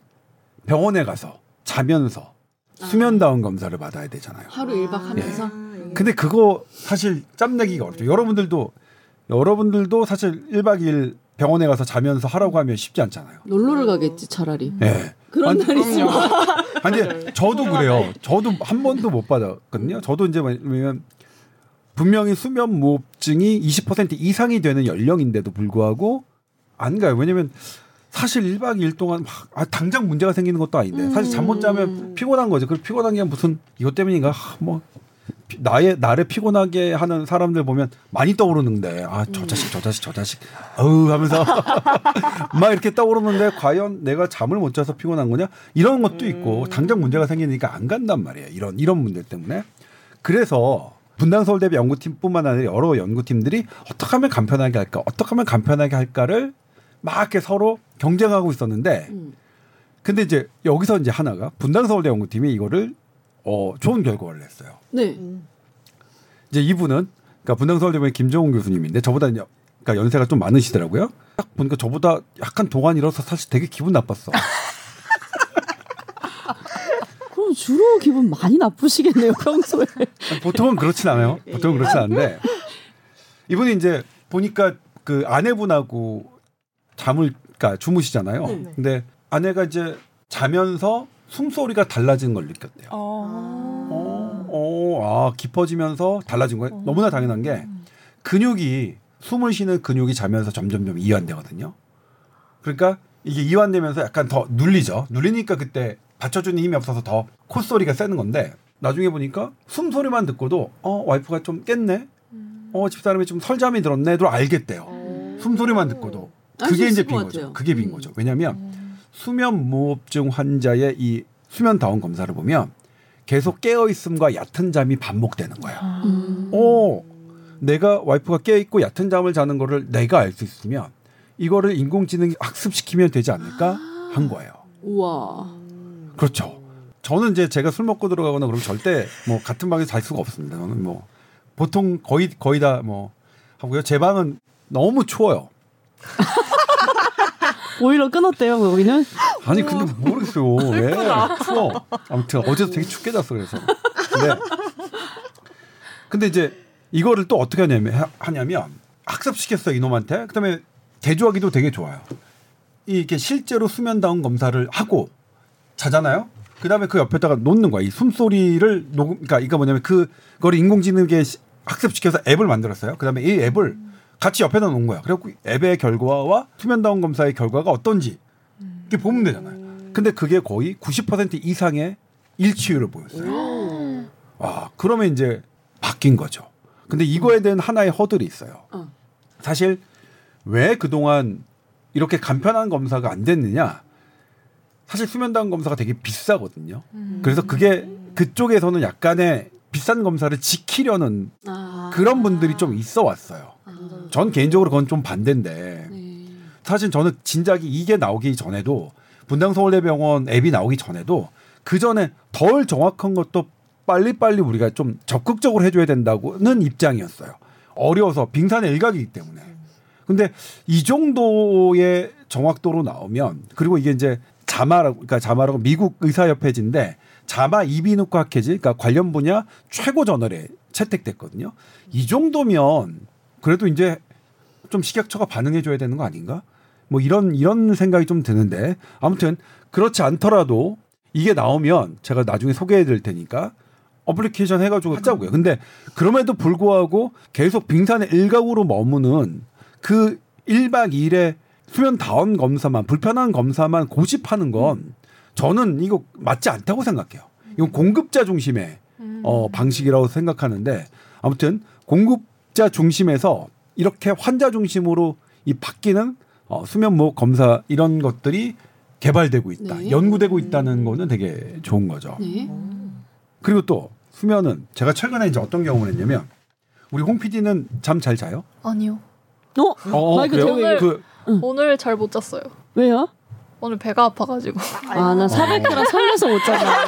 병원에 가서 자면서 수면 다운 검사를 받아야 되잖아요. 하루 일박 하면서 근데 그거 사실 짬내기가 어렵죠. 여러분들도 여러분들도 사실 1박 2일 병원에 가서 자면서 하라고 하면 쉽지 않잖아요. 놀러를 가겠지 차라리. 예. 그런 아니, 날 있으면 아니 근데 저도 그래요. 저도 한 번도 못 받았거든요. 저도 이제 뭐냐면 분명히 수면 무호흡증이 20% 이상이 되는 연령인데도 불구하고 안 가요. 왜냐면 사실 1박 2일 동안 막 아, 당장 문제가 생기는 것도 아닌데 사실 잠 못 자면 피곤한 거죠. 그 피곤한 게 무슨 이것 때문인가? 하, 뭐 피- 나의 나를 피곤하게 하는 사람들 보면 많이 떠오르는데 아 저 자식 저 자식 저 자식. 어우 하면서. 막 이렇게 떠오르는데 과연 내가 잠을 못 자서 피곤한 거냐? 이런 것도 있고 당장 문제가 생기니까 안 간단 말이에요. 이런 이런 문제 때문에. 그래서 분당 서울대비 연구팀뿐만 아니라 여러 연구팀들이 어떻게 하면 간편하게 할까 어떻게 하면 간편하게 할까를 막 이렇게 서로 경쟁하고 있었는데 음. 근데 이제 여기서 이제 하나가 분당 서울대 연구팀이 이거를 어 좋은 결과를 냈어요. 네. 이제 이분은 그러니까 분당 서울대병원 김정훈 교수님인데 저보다 이제 그러니까 연세가 좀 많으시더라고요. 딱 보니까 저보다 약간 동안이라서 사실 되게 기분 나빴어. 그럼 주로 기분 많이 나쁘시겠네요 평소에. 보통은 그렇진 않아요. 보통은 그렇진 않은데 이분이 이제 보니까 그 아내분하고 잠을 그러니까 주무시잖아요. 네. 근데 아내가 이제 자면서 숨소리가 달라지는 걸 느꼈대요. 어. 어, 어, 아, 깊어지면서 달라진 거예요. 너무나 당연한 게 근육이 숨을 쉬는 근육이 자면서 점점점 이완되거든요. 그러니까 이게 이완되면서 약간 더 눌리죠. 눌리니까 그때 받쳐주는 힘이 없어서 더 콧소리가 세는 건데 나중에 보니까 숨소리만 듣고도 어 와이프가 좀 깼네. 어 집사람이 좀 설잠이 들었네도 알겠대요. 숨소리만 듣고도 그게 이제 빈 거죠. 그게 빈 음. 거죠. 왜냐하면 수면 무호흡증 환자의 이 수면 다운 검사를 보면 계속 깨어 있음과 얕은 잠이 반복되는 거야. 음. 어, 내가 와이프가 깨어 있고 얕은 잠을 자는 거를 내가 알 수 있으면 이거를 인공지능이 학습시키면 되지 않을까 한 거예요. 우와. 그렇죠. 저는 이제 제가 술 먹고 들어가거나 그러면 절대 뭐 같은 방에서 잘 수가 없습니다. 저는 뭐 보통 거의 거의 다 뭐 하고요. 제 방은 너무 추워요. 오히려 끊었대요 거기는. 아니 근데 모르겠어요. 왜 추워? 아무튼 어제도 되게 춥게 잤어 그래서. 근데 근데 이제 이거를 또 어떻게 하냐면 하- 하냐면 학습시켰어요 이놈한테. 그다음에 대조하기도 되게 좋아요. 이게 실제로 수면 다운 검사를 하고 자잖아요. 그다음에 그 옆에다가 놓는 거야. 이 숨소리를 녹음 그러니까 이거 뭐냐면 그거를 인공지능에 시- 학습시켜서 앱을 만들었어요. 그다음에 이 앱을 같이 옆에다 놓은 거야. 그래갖고 앱의 결과와 수면 다운 검사의 결과가 어떤지 이렇게 보면 되잖아요. 근데 그게 거의 90% 이상의 일치율을 보였어요. 와, 그러면 이제 바뀐 거죠. 근데 이거에 대한 하나의 허들이 있어요. 어. 사실 왜 그동안 이렇게 간편한 검사가 안 됐느냐? 사실 수면다운 검사가 되게 비싸거든요. 그래서 그게 그쪽에서는 약간의 비싼 검사를 지키려는 아. 그런 분들이 좀 있어 왔어요. 전 개인적으로 그건 좀 반대인데 네. 사실 저는 진작에 이게 나오기 전에도 분당 서울대병원 앱이 나오기 전에도 그 전에 덜 정확한 것도 빨리빨리 우리가 좀 적극적으로 해줘야 된다고는 입장이었어요. 어려워서 빙산의 일각이기 때문에. 근데 이 정도의 정확도로 나오면 그리고 이게 이제 자마라고 그러니까 자마라고 미국 의사협회지인데 자마 이비인후과 학회지 그러니까 관련 분야 최고 저널에 채택됐거든요. 이 정도면 그래도 이제 좀 식약처가 반응해 줘야 되는 거 아닌가? 뭐 이런 이런 생각이 좀 드는데 아무튼 그렇지 않더라도 이게 나오면 제가 나중에 소개해 드릴 테니까 어플리케이션 해가지고 하자고요. 근데 그럼에도 불구하고 계속 빙산의 일각으로 머무는 그 1박 2일의 수면 다운 검사만 불편한 검사만 고집하는 건 저는 이거 맞지 않다고 생각해요. 이건 공급자 중심의 어, 방식이라고 생각하는데 아무튼 공급 가입자 중심에서 이렇게 환자 중심으로 이 바뀌는 어, 수면무호 검사 이런 것들이 개발되고 있다, 네. 연구되고 있다는 거는 되게 좋은 거죠. 네. 그리고 또 수면은 제가 최근에 이제 어떤 경험을 했냐면 우리 홍 PD는 잠 잘 자요? 아니요. 어? 어, 마이크 그래요? 대고 얘기해. 그 오늘 잘 못 잤어요. 왜요? 오늘 배가 아파가지고. 아, 나 400g 설레서 못 잤나.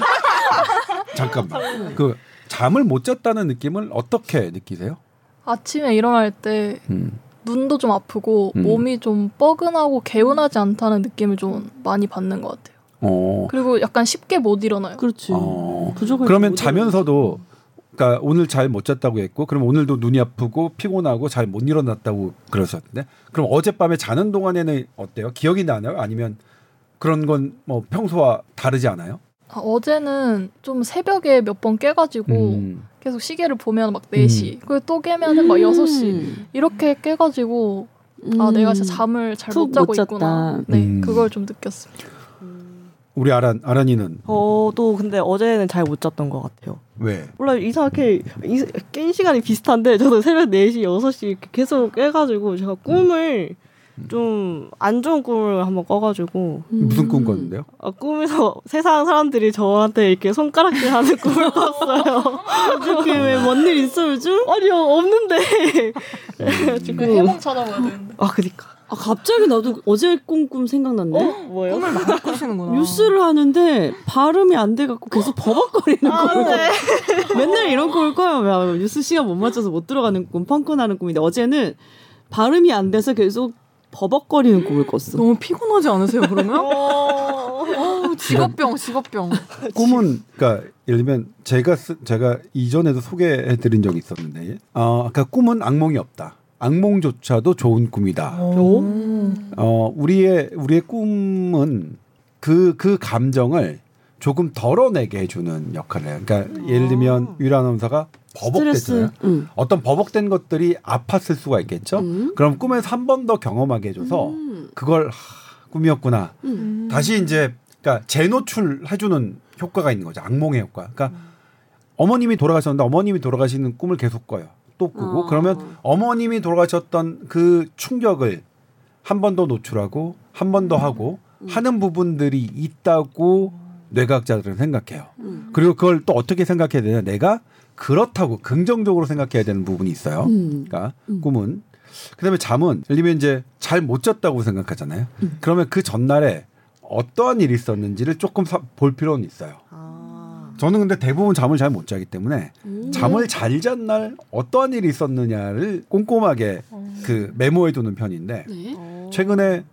잠깐만. 그 잠을 못 잤다는 느낌을 어떻게 느끼세요? 아침에 일어날 때 음. 눈도 좀 아프고 음. 몸이 좀 뻐근하고 개운하지 않다는 느낌을 좀 많이 받는 것 같아요. 어. 그리고 약간 쉽게 못 일어나요. 그렇지. 어. 그러면 때 자면서도 그러니까 오늘 잘 못 잤다고 했고 그럼 오늘도 눈이 아프고 피곤하고 잘 못 일어났다고 그러셨는데 그럼 어젯밤에 자는 동안에는 어때요? 기억이 나나요? 아니면 그런 건 뭐 평소와 다르지 않아요? 아, 어제는 좀 새벽에 몇 번 깨가지고 음. 계속 시계를 보면 막 4시 그리고 또 깨면은 막 6시 음. 이렇게 깨가지고 아 음. 내가 진짜 잠을 잘못푹 자고 못. 있구나. 네 음. 그걸 좀 느꼈습니다. 우리 아란 아란이는 저도 근데 어제는 잘 못 잤던 것 같아요. 왜? 몰라 이상하게 이- 깬 시간이 비슷한데 저도 새벽 4시, 6시 이렇게 계속 깨가지고 제가 꿈을 좀 안 좋은 꿈을 한번 꿔가지고 무슨 꿈 꿨는데요? 아, 꿈에서 세상 사람들이 저한테 이렇게 손가락질 하는 꿈을 꿨어요. 어떻게 왜뭔 일 있어 요즘? 아니요 없는데 그 해몽 찾아봐야 되는데. 아 그니까 아 갑자기 나도 어제 꿈꿈 생각났네. 어 뭐요? 꿈을 많이 꾸시는구나. 뉴스를 하는데 발음이 안 돼갖고 계속 버벅거리는 꿈을 꿔. 맨날 이런 꿈을 꿔요. 야, 뉴스 시간 못 맞춰서 못 들어가는 꿈, 펑크 나는 꿈인데 어제는 발음이 안 돼서 계속 버벅거리는 꿈을 꿨어. 너무 피곤하지 않으세요 그러면? 어... 직업병 직업병. 꿈은 그러니까 예를 들면 제가 쓰, 제가 이전에도 소개해드린 적이 있었는데 어, 아까 꿈은 악몽이 없다. 악몽조차도 좋은 꿈이다. 어, 우리의 우리의 꿈은 그그 감정을 조금 덜어내게 해주는 역할을 해요. 그러니까 예를 들면 유라 아나운서가 스트레스. 응. 어떤 버벅된 것들이 아팠을 수가 있겠죠. 음. 그럼 꿈에서 한 번 더 경험하게 해줘서 음. 그걸 하, 꿈이었구나. 음. 다시 이제 그러니까 재노출 해주는 효과가 있는 거죠. 악몽의 효과. 그러니까 어머님이 돌아가셨는데 어머님이 돌아가시는 꿈을 계속 꿔요. 또 꾸고 아. 그러면 어머님이 돌아가셨던 그 충격을 한 번 더 노출하고 한 번 더 하고 하는 부분들이 있다고 뇌과학자들은 생각해요. 음. 그리고 그걸 또 어떻게 생각해야 되냐? 내가 그렇다고 긍정적으로 생각해야 되는 부분이 있어요. 음. 그러니까 꿈은 그다음에 잠은 예를 들면 이제 잘 못 잤다고 생각하잖아요. 음. 그러면 그 전날에 어떠한 일이 있었는지를 조금 사- 볼 필요는 있어요. 아. 저는 근데 대부분 잠을 잘 못 자기 때문에 음. 잠을 잘 잔 날 어떠한 일이 있었느냐를 꼼꼼하게 그 메모해 두는 편인데 네. 최근에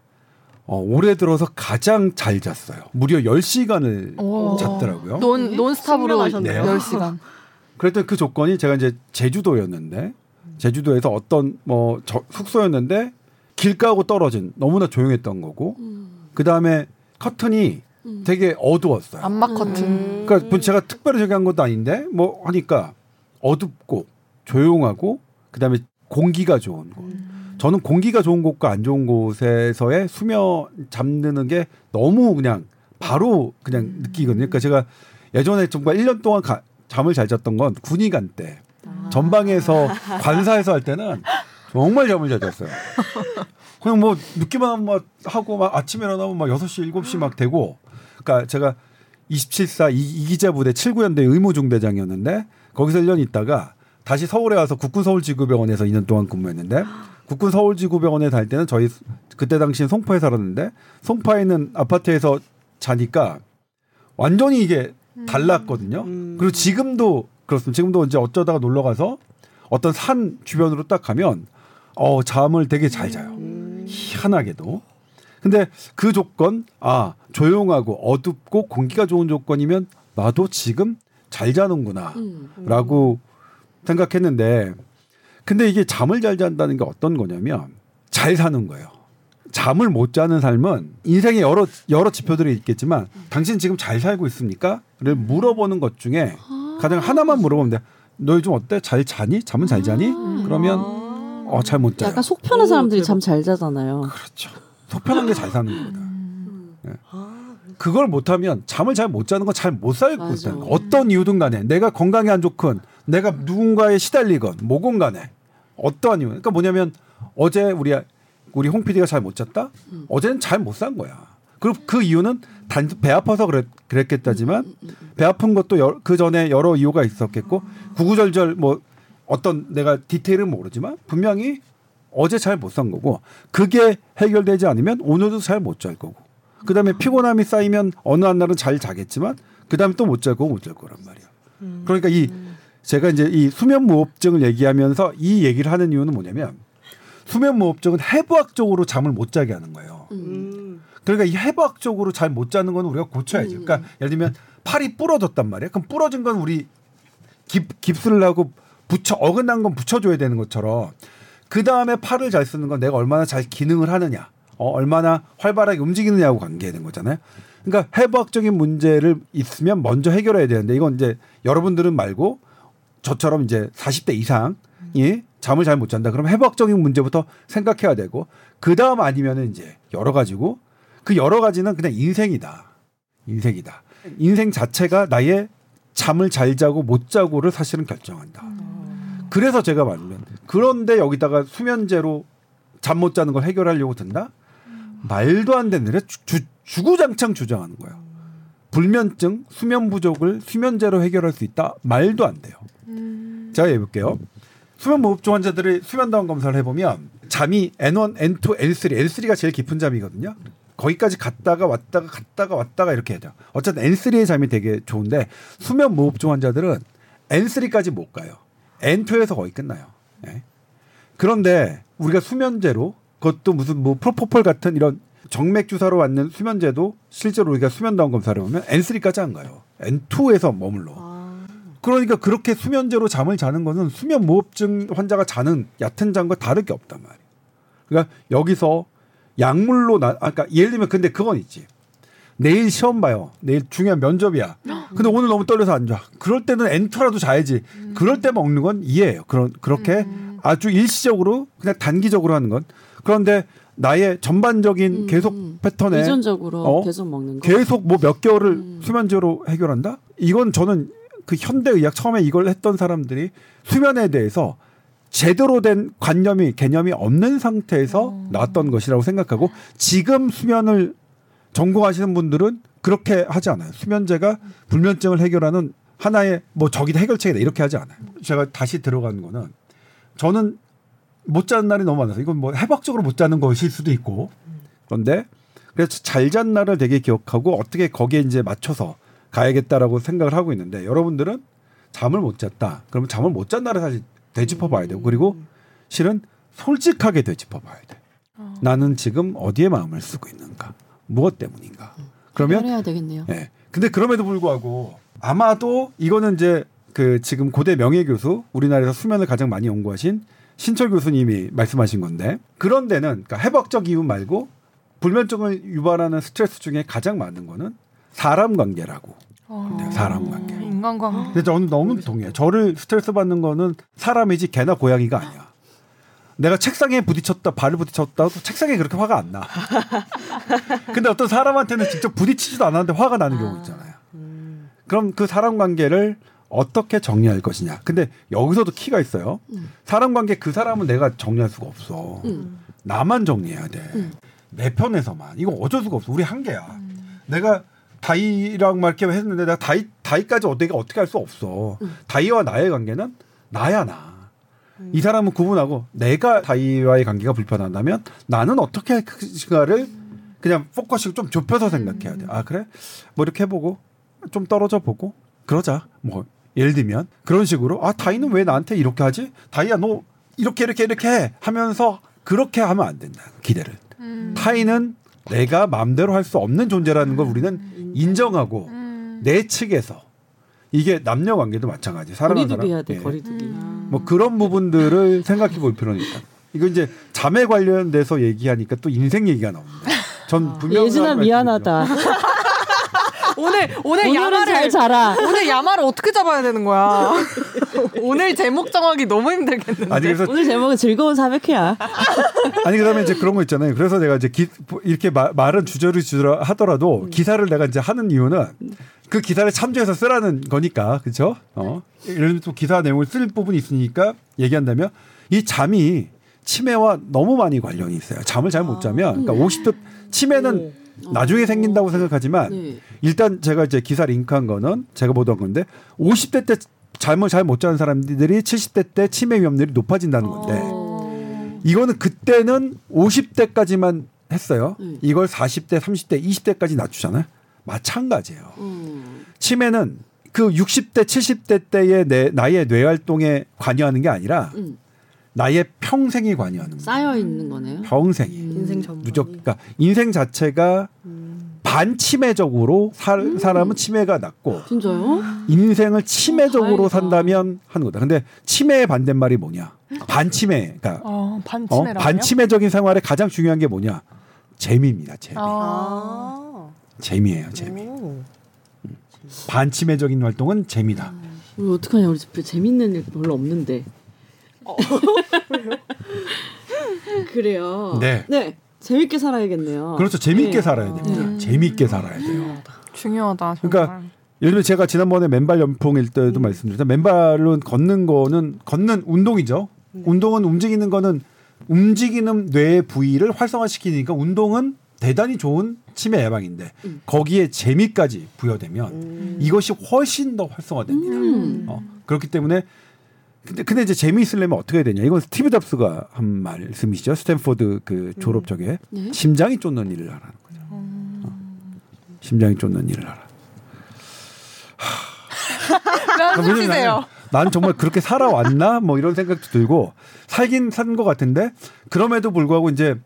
어, 올해 들어서 가장 잘 잤어요. 무려 10시간을 오. 잤더라고요. 논 논스탑으로 숙면하셨네요. 10시간. 그랬더니 그 조건이 제가 이제 제주도였는데 제주도에서 어떤 뭐 저- 숙소였는데 길가하고 떨어진 너무나 조용했던 거고 그 다음에 커튼이 되게 어두웠어요. 암막 커튼. 음. 그러니까 뭐 제가 특별히 저기 한 것도 아닌데 뭐 하니까 어둡고 조용하고 그 다음에 공기가 좋은 곳. 저는 공기가 좋은 곳과 안 좋은 곳에서의 수면 잠드는 게 너무 그냥 바로 그냥 느끼거든요. 그러니까 제가 예전에 정말 1년 동안 가- 잠을 잘 잤던 건 군의관 때. 전방에서 관사에서 할 때는 정말 잠을 잘 잤어요. 그냥 뭐 늦게만 막 하고 막 아침에 일어나면 막 6시, 7시 막 되고. 그러니까 제가 27사 이, 이기자 부대 79연대 의무중대장이었는데 거기서 1년 있다가 다시 서울에 와서 국군 서울지구병원에서 2년 동안 근무했는데 국군 서울지구병원에 다닐 때는 저희 그때 당시엔 송파에 살았는데 송파에 있는 아파트에서 자니까 완전히 이게 달랐거든요. 그리고 지금도 그렇습니다. 지금도 이제 어쩌다가 놀러 가서 어떤 산 주변으로 딱 가면 어 잠을 되게 잘 자요. 희한하게도. 근데 그 조건 아 조용하고 어둡고 공기가 좋은 조건이면 나도 지금 잘 자는구나라고 생각했는데 근데 이게 잠을 잘 잔다는 게 어떤 거냐면 잘 사는 거예요. 잠을 못 자는 삶은 인생에 여러 여러 지표들이 있겠지만 당신 지금 잘 살고 있습니까?를 물어보는 것 중에 가장 하나만 물어보면 돼. 너 요즘 어때? 잘 자니? 잠은 잘 자니? 그러면 어 잘 못 자요. 약간 속 편한 사람들이 잠 잘 자잖아요. 그렇죠. 속 편한 게 잘 사는 겁니다. 예. 그걸 못하면 잠을 잘 못 자는 건 잘 못 살고 거. 어떤 이유든 간에 내가 건강이 안 좋건 내가 누군가에 시달리건 뭐건 간에 어떠한 이유? 그러니까 뭐냐면 어제 우리 우리 홍 PD가 잘 못 잤다. 어제는 잘못산 거야. 그리고 그 이유는 단 배 아파서 그랬, 그랬겠다지만 배 아픈 것도 그 전에 여러 이유가 있었겠고 구구절절 뭐 어떤 내가 디테일은 모르지만 분명히 어제 잘 못 산 거고 그게 해결되지 않으면 오늘도 잘 못 잘 거고 그다음에 피곤함이 쌓이면 어느 한 날은 잘 자겠지만 그다음에 또 못 잘 거고 못 잘 거란 말이야. 그러니까 이 제가 이제 이 수면 무호흡증을 얘기하면서 이 얘기를 하는 이유는 뭐냐면 수면 무호흡증은 해부학적으로 잠을 못 자게 하는 거예요. 음. 그러니까 이 해부학적으로 잘 못 자는 건 우리가 고쳐야지. 그러니까 예를 들면 팔이 부러졌단 말이야. 그럼 부러진 건 우리 깁, 깁스를 하고 붙여 어긋난 건 붙여줘야 되는 것처럼 그 다음에 팔을 잘 쓰는 건 내가 얼마나 잘 기능을 하느냐, 어, 얼마나 활발하게 움직이느냐하고 관계되는 거잖아요. 그러니까 해부학적인 문제를 있으면 먼저 해결해야 되는데 이건 이제 여러분들은 말고 저처럼 이제 40대 이상이 잠을 잘 못 잔다. 그럼 해부학적인 문제부터 생각해야 되고 그 다음 아니면은 이제 여러 가지고 그 여러 가지는 그냥 인생이다. 인생이다. 인생 자체가 나의 잠을 잘 자고 못 자고를 사실은 결정한다. 그래서 제가 말하면 그런데 여기다가 수면제로 잠 못 자는 걸 해결하려고 든다? 말도 안 되는 일 주, 주구장창 주장하는 거예요. 불면증, 수면 부족을 수면제로 해결할 수 있다? 말도 안 돼요. 제가 해볼게요. 수면 무호흡증 환자들의 수면 다운 검사를 해보면 잠이 N1, N2, N3, N3가 제일 깊은 잠이거든요. 거기까지 갔다가 왔다가 갔다가 왔다가 이렇게 해야 돼요. 어쨌든 N3의 잠이 되게 좋은데 수면 무호흡증 환자들은 N3까지 못 가요. N2에서 거의 끝나요. 예. 그런데 우리가 수면제로 그것도 무슨 뭐 프로포폴 같은 이런 정맥 주사로 왔는 수면제도 실제로 우리가 수면 다운 검사를 보면 N3까지 안 가요. N2에서 머물러. 그러니까 그렇게 수면제로 잠을 자는 거는 수면 무호흡증 환자가 자는 얕은 잠과 다를 게 없단 말이에요. 그러니까 여기서 약물로 나, 아까 그러니까 예를 들면 근데 그건 있지. 내일 시험 봐요. 내일 중요한 면접이야. 근데 오늘 너무 떨려서 안 자. 그럴 때는 엔터라도 자야지. 그럴 때 먹는 건 이해해요. 그런 그렇게 아주 일시적으로 그냥 단기적으로 하는 건. 그런데 나의 전반적인 계속 패턴에 유전적으로 어? 계속 먹는 거. 계속 뭐 몇 개월을 수면제로 해결한다? 이건 저는 그 현대의학 처음에 이걸 했던 사람들이 수면에 대해서 제대로 된 관념이 개념이 없는 상태에서 나왔던 것이라고 생각하고 지금 수면을 전공하시는 분들은 그렇게 하지 않아요. 수면제가 불면증을 해결하는 하나의 뭐 저기다 해결책이다 이렇게 하지 않아요. 제가 다시 들어간 거는 저는 못 자는 날이 너무 많아서 이건 뭐 해박적으로 못 자는 것일 수도 있고 그런데 그래서 잘 잔 날을 되게 기억하고 어떻게 거기에 이제 맞춰서 가야겠다라고 생각을 하고 있는데 여러분들은 잠을 못 잤다. 그러면 잠을 못잔 날을 사실 되짚어 봐야 되고 그리고 실은 솔직하게 되짚어 봐야 돼. 나는 지금 어디에 마음을 쓰고 있는가? 무엇 때문인가? 그러면 해야 되겠네요. 예. 근데 그럼에도 불구하고 아마도 이거는 이제 그 지금 고대 명예 교수 우리나라에서 수면을 가장 많이 연구하신 신철 교수님이 말씀하신 건데 그런 데는 그러니까 해박적 이유 말고 불면증을 유발하는 스트레스 중에 가장 많은 거는 사람 관계라고. 네, 사람 관계. 인간관계. 근데 저는 너무 동의해요. 저를 스트레스 받는 거는 사람이지 개나 고양이가 아니야. 내가 책상에 부딪혔다, 발을 부딪혔다, 도 책상에 그렇게 화가 안 나. 근데 어떤 사람한테는 직접 부딪히지도 않았는데 화가 나는 경우 있잖아요. 그럼 그 사람 관계를 어떻게 정리할 것이냐. 근데 여기서도 키가 있어요. 사람 관계 그 사람은 내가 정리할 수가 없어. 나만 정리해야 돼. 내 편에서만. 이거 어쩔 수가 없어. 우리 한계야. 내가 다이랑 막 이렇게 했는데 내가 다이 다이까지 어떻게 어떻게 할 수 없어. 다이와 나의 관계는 나야 나. 이 사람은 구분하고 내가 다이와의 관계가 불편하다면 나는 어떻게 할 것인가를 그냥 focusing 좀 좁혀서 생각해야 돼. 아 그래? 뭐 이렇게 해보고 좀 떨어져 보고 그러자. 뭐 예를 들면 그런 식으로 아 다이는 왜 나한테 이렇게 하지? 다이야 너 이렇게 이렇게 이렇게 해 하면서 그렇게 하면 안 된다. 기대를. 타인은 내가 마음대로 할 수 없는 존재라는 걸 우리는 인정하고 내 측에서 이게 남녀 관계도 마찬가지. 사랑하는 거리두기 사람. 해야 돼. 예. 거리두기. 뭐 그런 부분들을 생각해 볼 필요는 있다. 이거 이제 잠에 관련돼서 얘기하니까 또 인생 얘기가 나옵니다. 전 분명히 예진아 말씀드리죠. 미안하다. 오늘 오늘 야마를 잘 자라. 오늘 야마를 어떻게 잡아야 되는 거야? 오늘 제목 정하기 너무 힘들겠는데. 아니 그래서 오늘 제목은 즐거운 400회야. 아니 그다음에 이제 그런 거 있잖아요. 그래서 내가 이제 기, 이렇게 마- 말은 주저리 주저리 하더라도 기사를 내가 이제 하는 이유는 그 기사를 참조해서 쓰라는 거니까 그렇죠? 어. 예를 들면 또 기사 내용을 쓸 부분이 있으니까 얘기한다면 이 잠이 치매와 너무 많이 관련이 있어요. 잠을 잘 못 자면 그러니까 50대 치매는 나중에 생긴다고 생각하지만 네. 일단 제가 이제 기사 링크한 거는 제가 보던 건데 50대 때 잠을 잘 못 자는 사람들이 70대 때 치매 위험률이 높아진다는 건데 이거는 그때는 50대까지만 했어요. 음. 이걸 40대, 30대, 20대까지 낮추잖아요. 마찬가지예요. 음. 치매는 그 60대, 70대 때의 내, 나의 뇌 활동에 관여하는 게 아니라 음. 나의 평생이 관여하는 거예요. 쌓여 있는 거네요. 평생이. 인생 전반. 누적 그러니까 인생 자체가 반치매적으로 살, 사람은 치매가 낫고 진짜요? 인생을 치매적으로 어, 다행이다. 산다면 하는 거다. 근데 치매의 반대말이 뭐냐? 반치매. 그러니까 어, 어? 반치매라고요? 반치매적인 생활에 가장 중요한 게 뭐냐? 재미입니다. 재미. 아. 재미예요. 재미. 오. 반치매적인 활동은 재미다. 우리 어떡하냐 우리 집에 재밌는 일 별로 없는데. 그래요. 네. 네. 재밌게 살아야겠네요. 그렇죠. 재미있게 네. 살아야 됩니다. 재미있게 살아야 돼요. 중요하다. 정말. 그러니까 예를 들면 제가 지난번에 맨발 열풍일 때도 말씀드렸지만 맨발은 걷는 거는 걷는 운동이죠. 운동은 움직이는 거는 움직이는 뇌의 부위를 활성화시키니까 운동은 대단히 좋은 치매 예방인데 음. 거기에 재미까지 부여되면 이것이 훨씬 더 활성화됩니다. 음. 어, 그렇기 때문에 근데 근데 이제 재미있으려면 어떻게 해야 되냐? 이건 스티브 잡스가 한 말씀이시죠. 스탠포드 그 졸업 적에 네. 심장이 쫓는 일을 하라는 거죠. 어. 심장이 쫓는 일을 하라. 한숨 쉬세요. 난 정말 그렇게 살아왔나 뭐 이런 생각도 들고 살긴 산 것 같은데 그럼에도 불구하고 이제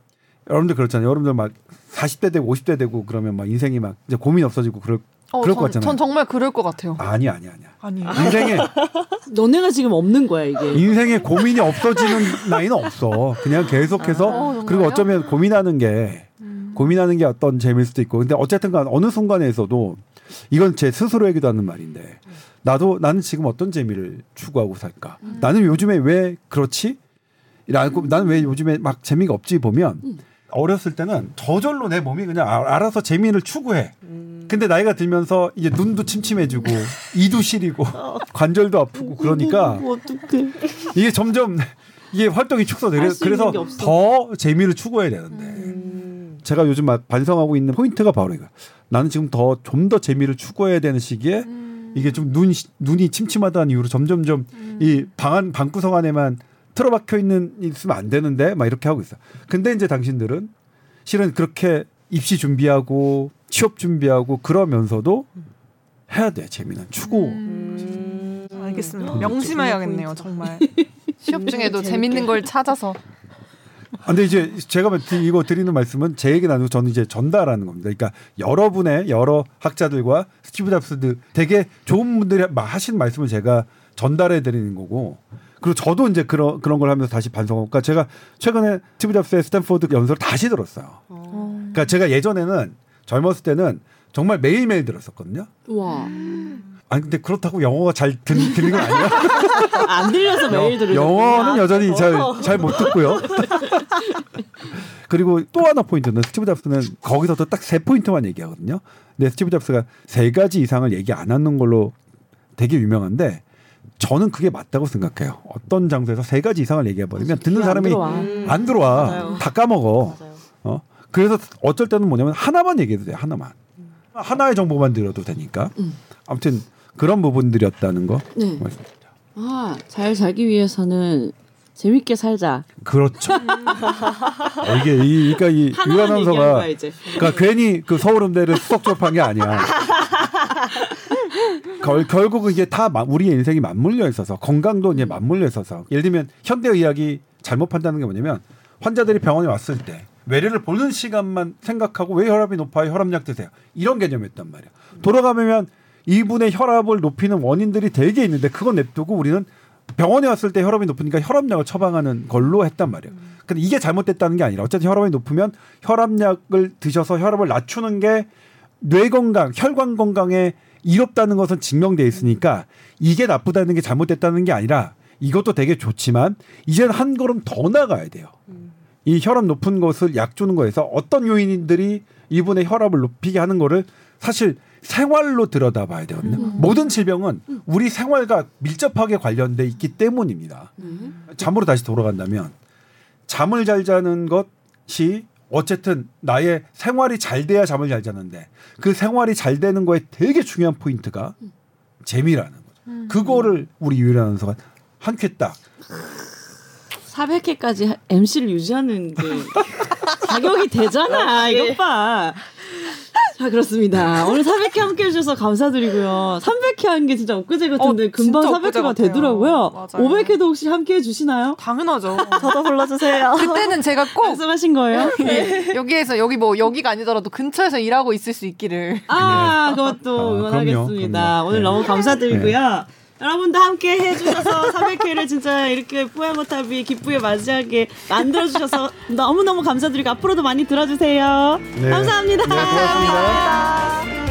여러분들 그렇잖아요. 여러분들 막 40대 되고 50대 되고 그러면 막 인생이 막 이제 고민 없어지고 그럴 어, 그럴 것 전, 같잖아요. 전 정말 그럴 것 같아요. 아니 아니 아니야. 아니에요. 인생에 너네가 지금 없는 거야 이게. 인생에 고민이 없어지는 나이는 없어. 그냥 계속해서 어, 정말요? 그리고 어쩌면 고민하는 게 고민하는 게 어떤 재미일 수도 있고. 근데 어쨌든간 어느 순간에서도 이건 제 스스로에게도 하는 말인데 나도 나는 지금 어떤 재미를 추구하고 살까? 나는 요즘에 왜 그렇지? 라고 나는 왜 요즘에 막 재미가 없지 보면 어렸을 때는 저절로 내 몸이 그냥 아- 알아서 재미를 추구해. 근데 나이가 들면서 이제 눈도 침침해지고 이도 시리고 관절도 아프고 그러니까 어떡해. 이게 점점 이게 활동이 축소돼. 할수 그래서. 더 재미를 추구해야 되는데 제가 요즘 막 반성하고 있는 포인트가 바로 이거. 나는 지금 더 좀 더 재미를 추구해야 되는 시기에 이게 좀 눈, 눈이 침침하다는 이유로 점점점 이 방 안 방구석 안에만 틀어박혀 있는 있으면 안 되는데 막 이렇게 하고 있어. 근데 이제 당신들은 실은 그렇게 입시 준비하고 취업 준비하고 그러면서도 해야 돼 재미는 추구. 알겠습니다. 명심해야겠네요, 정말. 취업 중에도 재밌는 걸 찾아서 아, 근데 이제 제가 드- 이거 드리는 말씀은 제 얘기 나누고 저는 이제 전달하는 겁니다. 그러니까 여러분의 여러 학자들과 스티브 잡스들 되게 좋은 분들이 마- 하신 말씀을 제가 전달해 드리는 거고 그리고 저도 이제 그런 그런 걸 하면서 다시 반성하고 그러니까 제가 최근에 스티브 잡스의 스탠포드 연설을 다시 들었어요. 그러니까 제가 예전에는 젊었을 때는 정말 매일매일 들었었거든요. 와. 아니 근데 그렇다고 영어가 잘 들, 들리는 건 아니에요. 안 들려서 매일 들으 영어는 여전히 잘 잘 못 듣고요. 그리고 또 하나 포인트는 스티브 잡스는 거기서도 딱 세 포인트만 얘기하거든요. 근데 스티브 잡스가 세 가지 이상을 얘기 안 하는 걸로 되게 유명한데 저는 그게 맞다고 생각해요. 어떤 장소에서 세 가지 이상을 얘기해 버리면 듣는 안 사람이 들어와. 안 들어와. 맞아요. 다 까먹어. 맞아요. 어? 그래서 어쩔 때는 뭐냐면 하나만 얘기해도 돼. 하나만. 하나의 정보만 들어도 되니까. 아무튼 그런 부분들이었다는 거 네. 말씀드립니다. 아, 잘 살기 위해서는 재밌게 살자. 그렇죠. 어, 이게 이 그러니까 이 하나만 유한 얘기한 아나운서가 거야 이제. 그러니까 괜히 그 서울음대를 수석 졸업한 게 아니야. 결, 결국은 이게 다 마- 우리의 인생이 맞물려 있어서 건강도 이제 맞물려 있어서. 예를 들면 현대 의학이 잘못 판단하는 게 뭐냐면 환자들이 병원에 왔을 때 외래를 보는 시간만 생각하고 왜 혈압이 높아요? 혈압약 드세요. 이런 개념이었단 말이야. 돌아가면 이분의 혈압을 높이는 원인들이 되게 있는데 그건 냅두고 우리는 병원에 왔을 때 혈압이 높으니까 혈압약을 처방하는 걸로 했단 말이야. 근데 이게 잘못됐다는 게 아니라 어쨌든 혈압이 높으면 혈압약을 드셔서 혈압을 낮추는 게 뇌 건강, 혈관 건강에 이롭다는 것은 증명돼 있으니까 이게 나쁘다는 게 잘못됐다는 게 아니라 이것도 되게 좋지만 이제는 한 걸음 더 나가야 돼요. 이 혈압 높은 것을 약 주는 거에서 어떤 요인들이 이분의 혈압을 높이게 하는 거를 사실 생활로 들여다봐야 되거든요. 모든 질병은 우리 생활과 밀접하게 관련돼 있기 때문입니다. 잠으로 다시 돌아간다면 잠을 잘 자는 것이 어쨌든 나의 생활이 잘 돼야 잠을 잘 자는데 그 생활이 잘 되는 거에 되게 중요한 포인트가 재미라는 거죠. 그거를 우리 유일 아나운서가 한쾌딱 400회까지 MC를 유지하는 그 자격이 되잖아. 이것 봐. 자, 그렇습니다. 오늘 400회 함께 해주셔서 감사드리고요. 300회 한 게 진짜 엊그제 같은데 어, 금방 진짜 엊그제 400회가 같아요. 되더라고요. 맞아요. 500회도 혹시 함께 해주시나요? 당연하죠. 저도 불러주세요. 그때는 제가 꼭 말씀하신 거예요? 예, 여기에서 여기 뭐 여기가 아니더라도 근처에서 일하고 있을 수 있기를. 아, 그것도 아, 응원하겠습니다. 그럼요, 오늘 그럼요. 너무 네. 감사드리고요. 여러분도 함께 해주셔서 400회를 진짜 이렇게 포야모탑이 기쁘게 맞이하게 만들어주셔서 너무너무 감사드리고 앞으로도 많이 들어주세요. 네. 감사합니다. 네, 고맙습니다.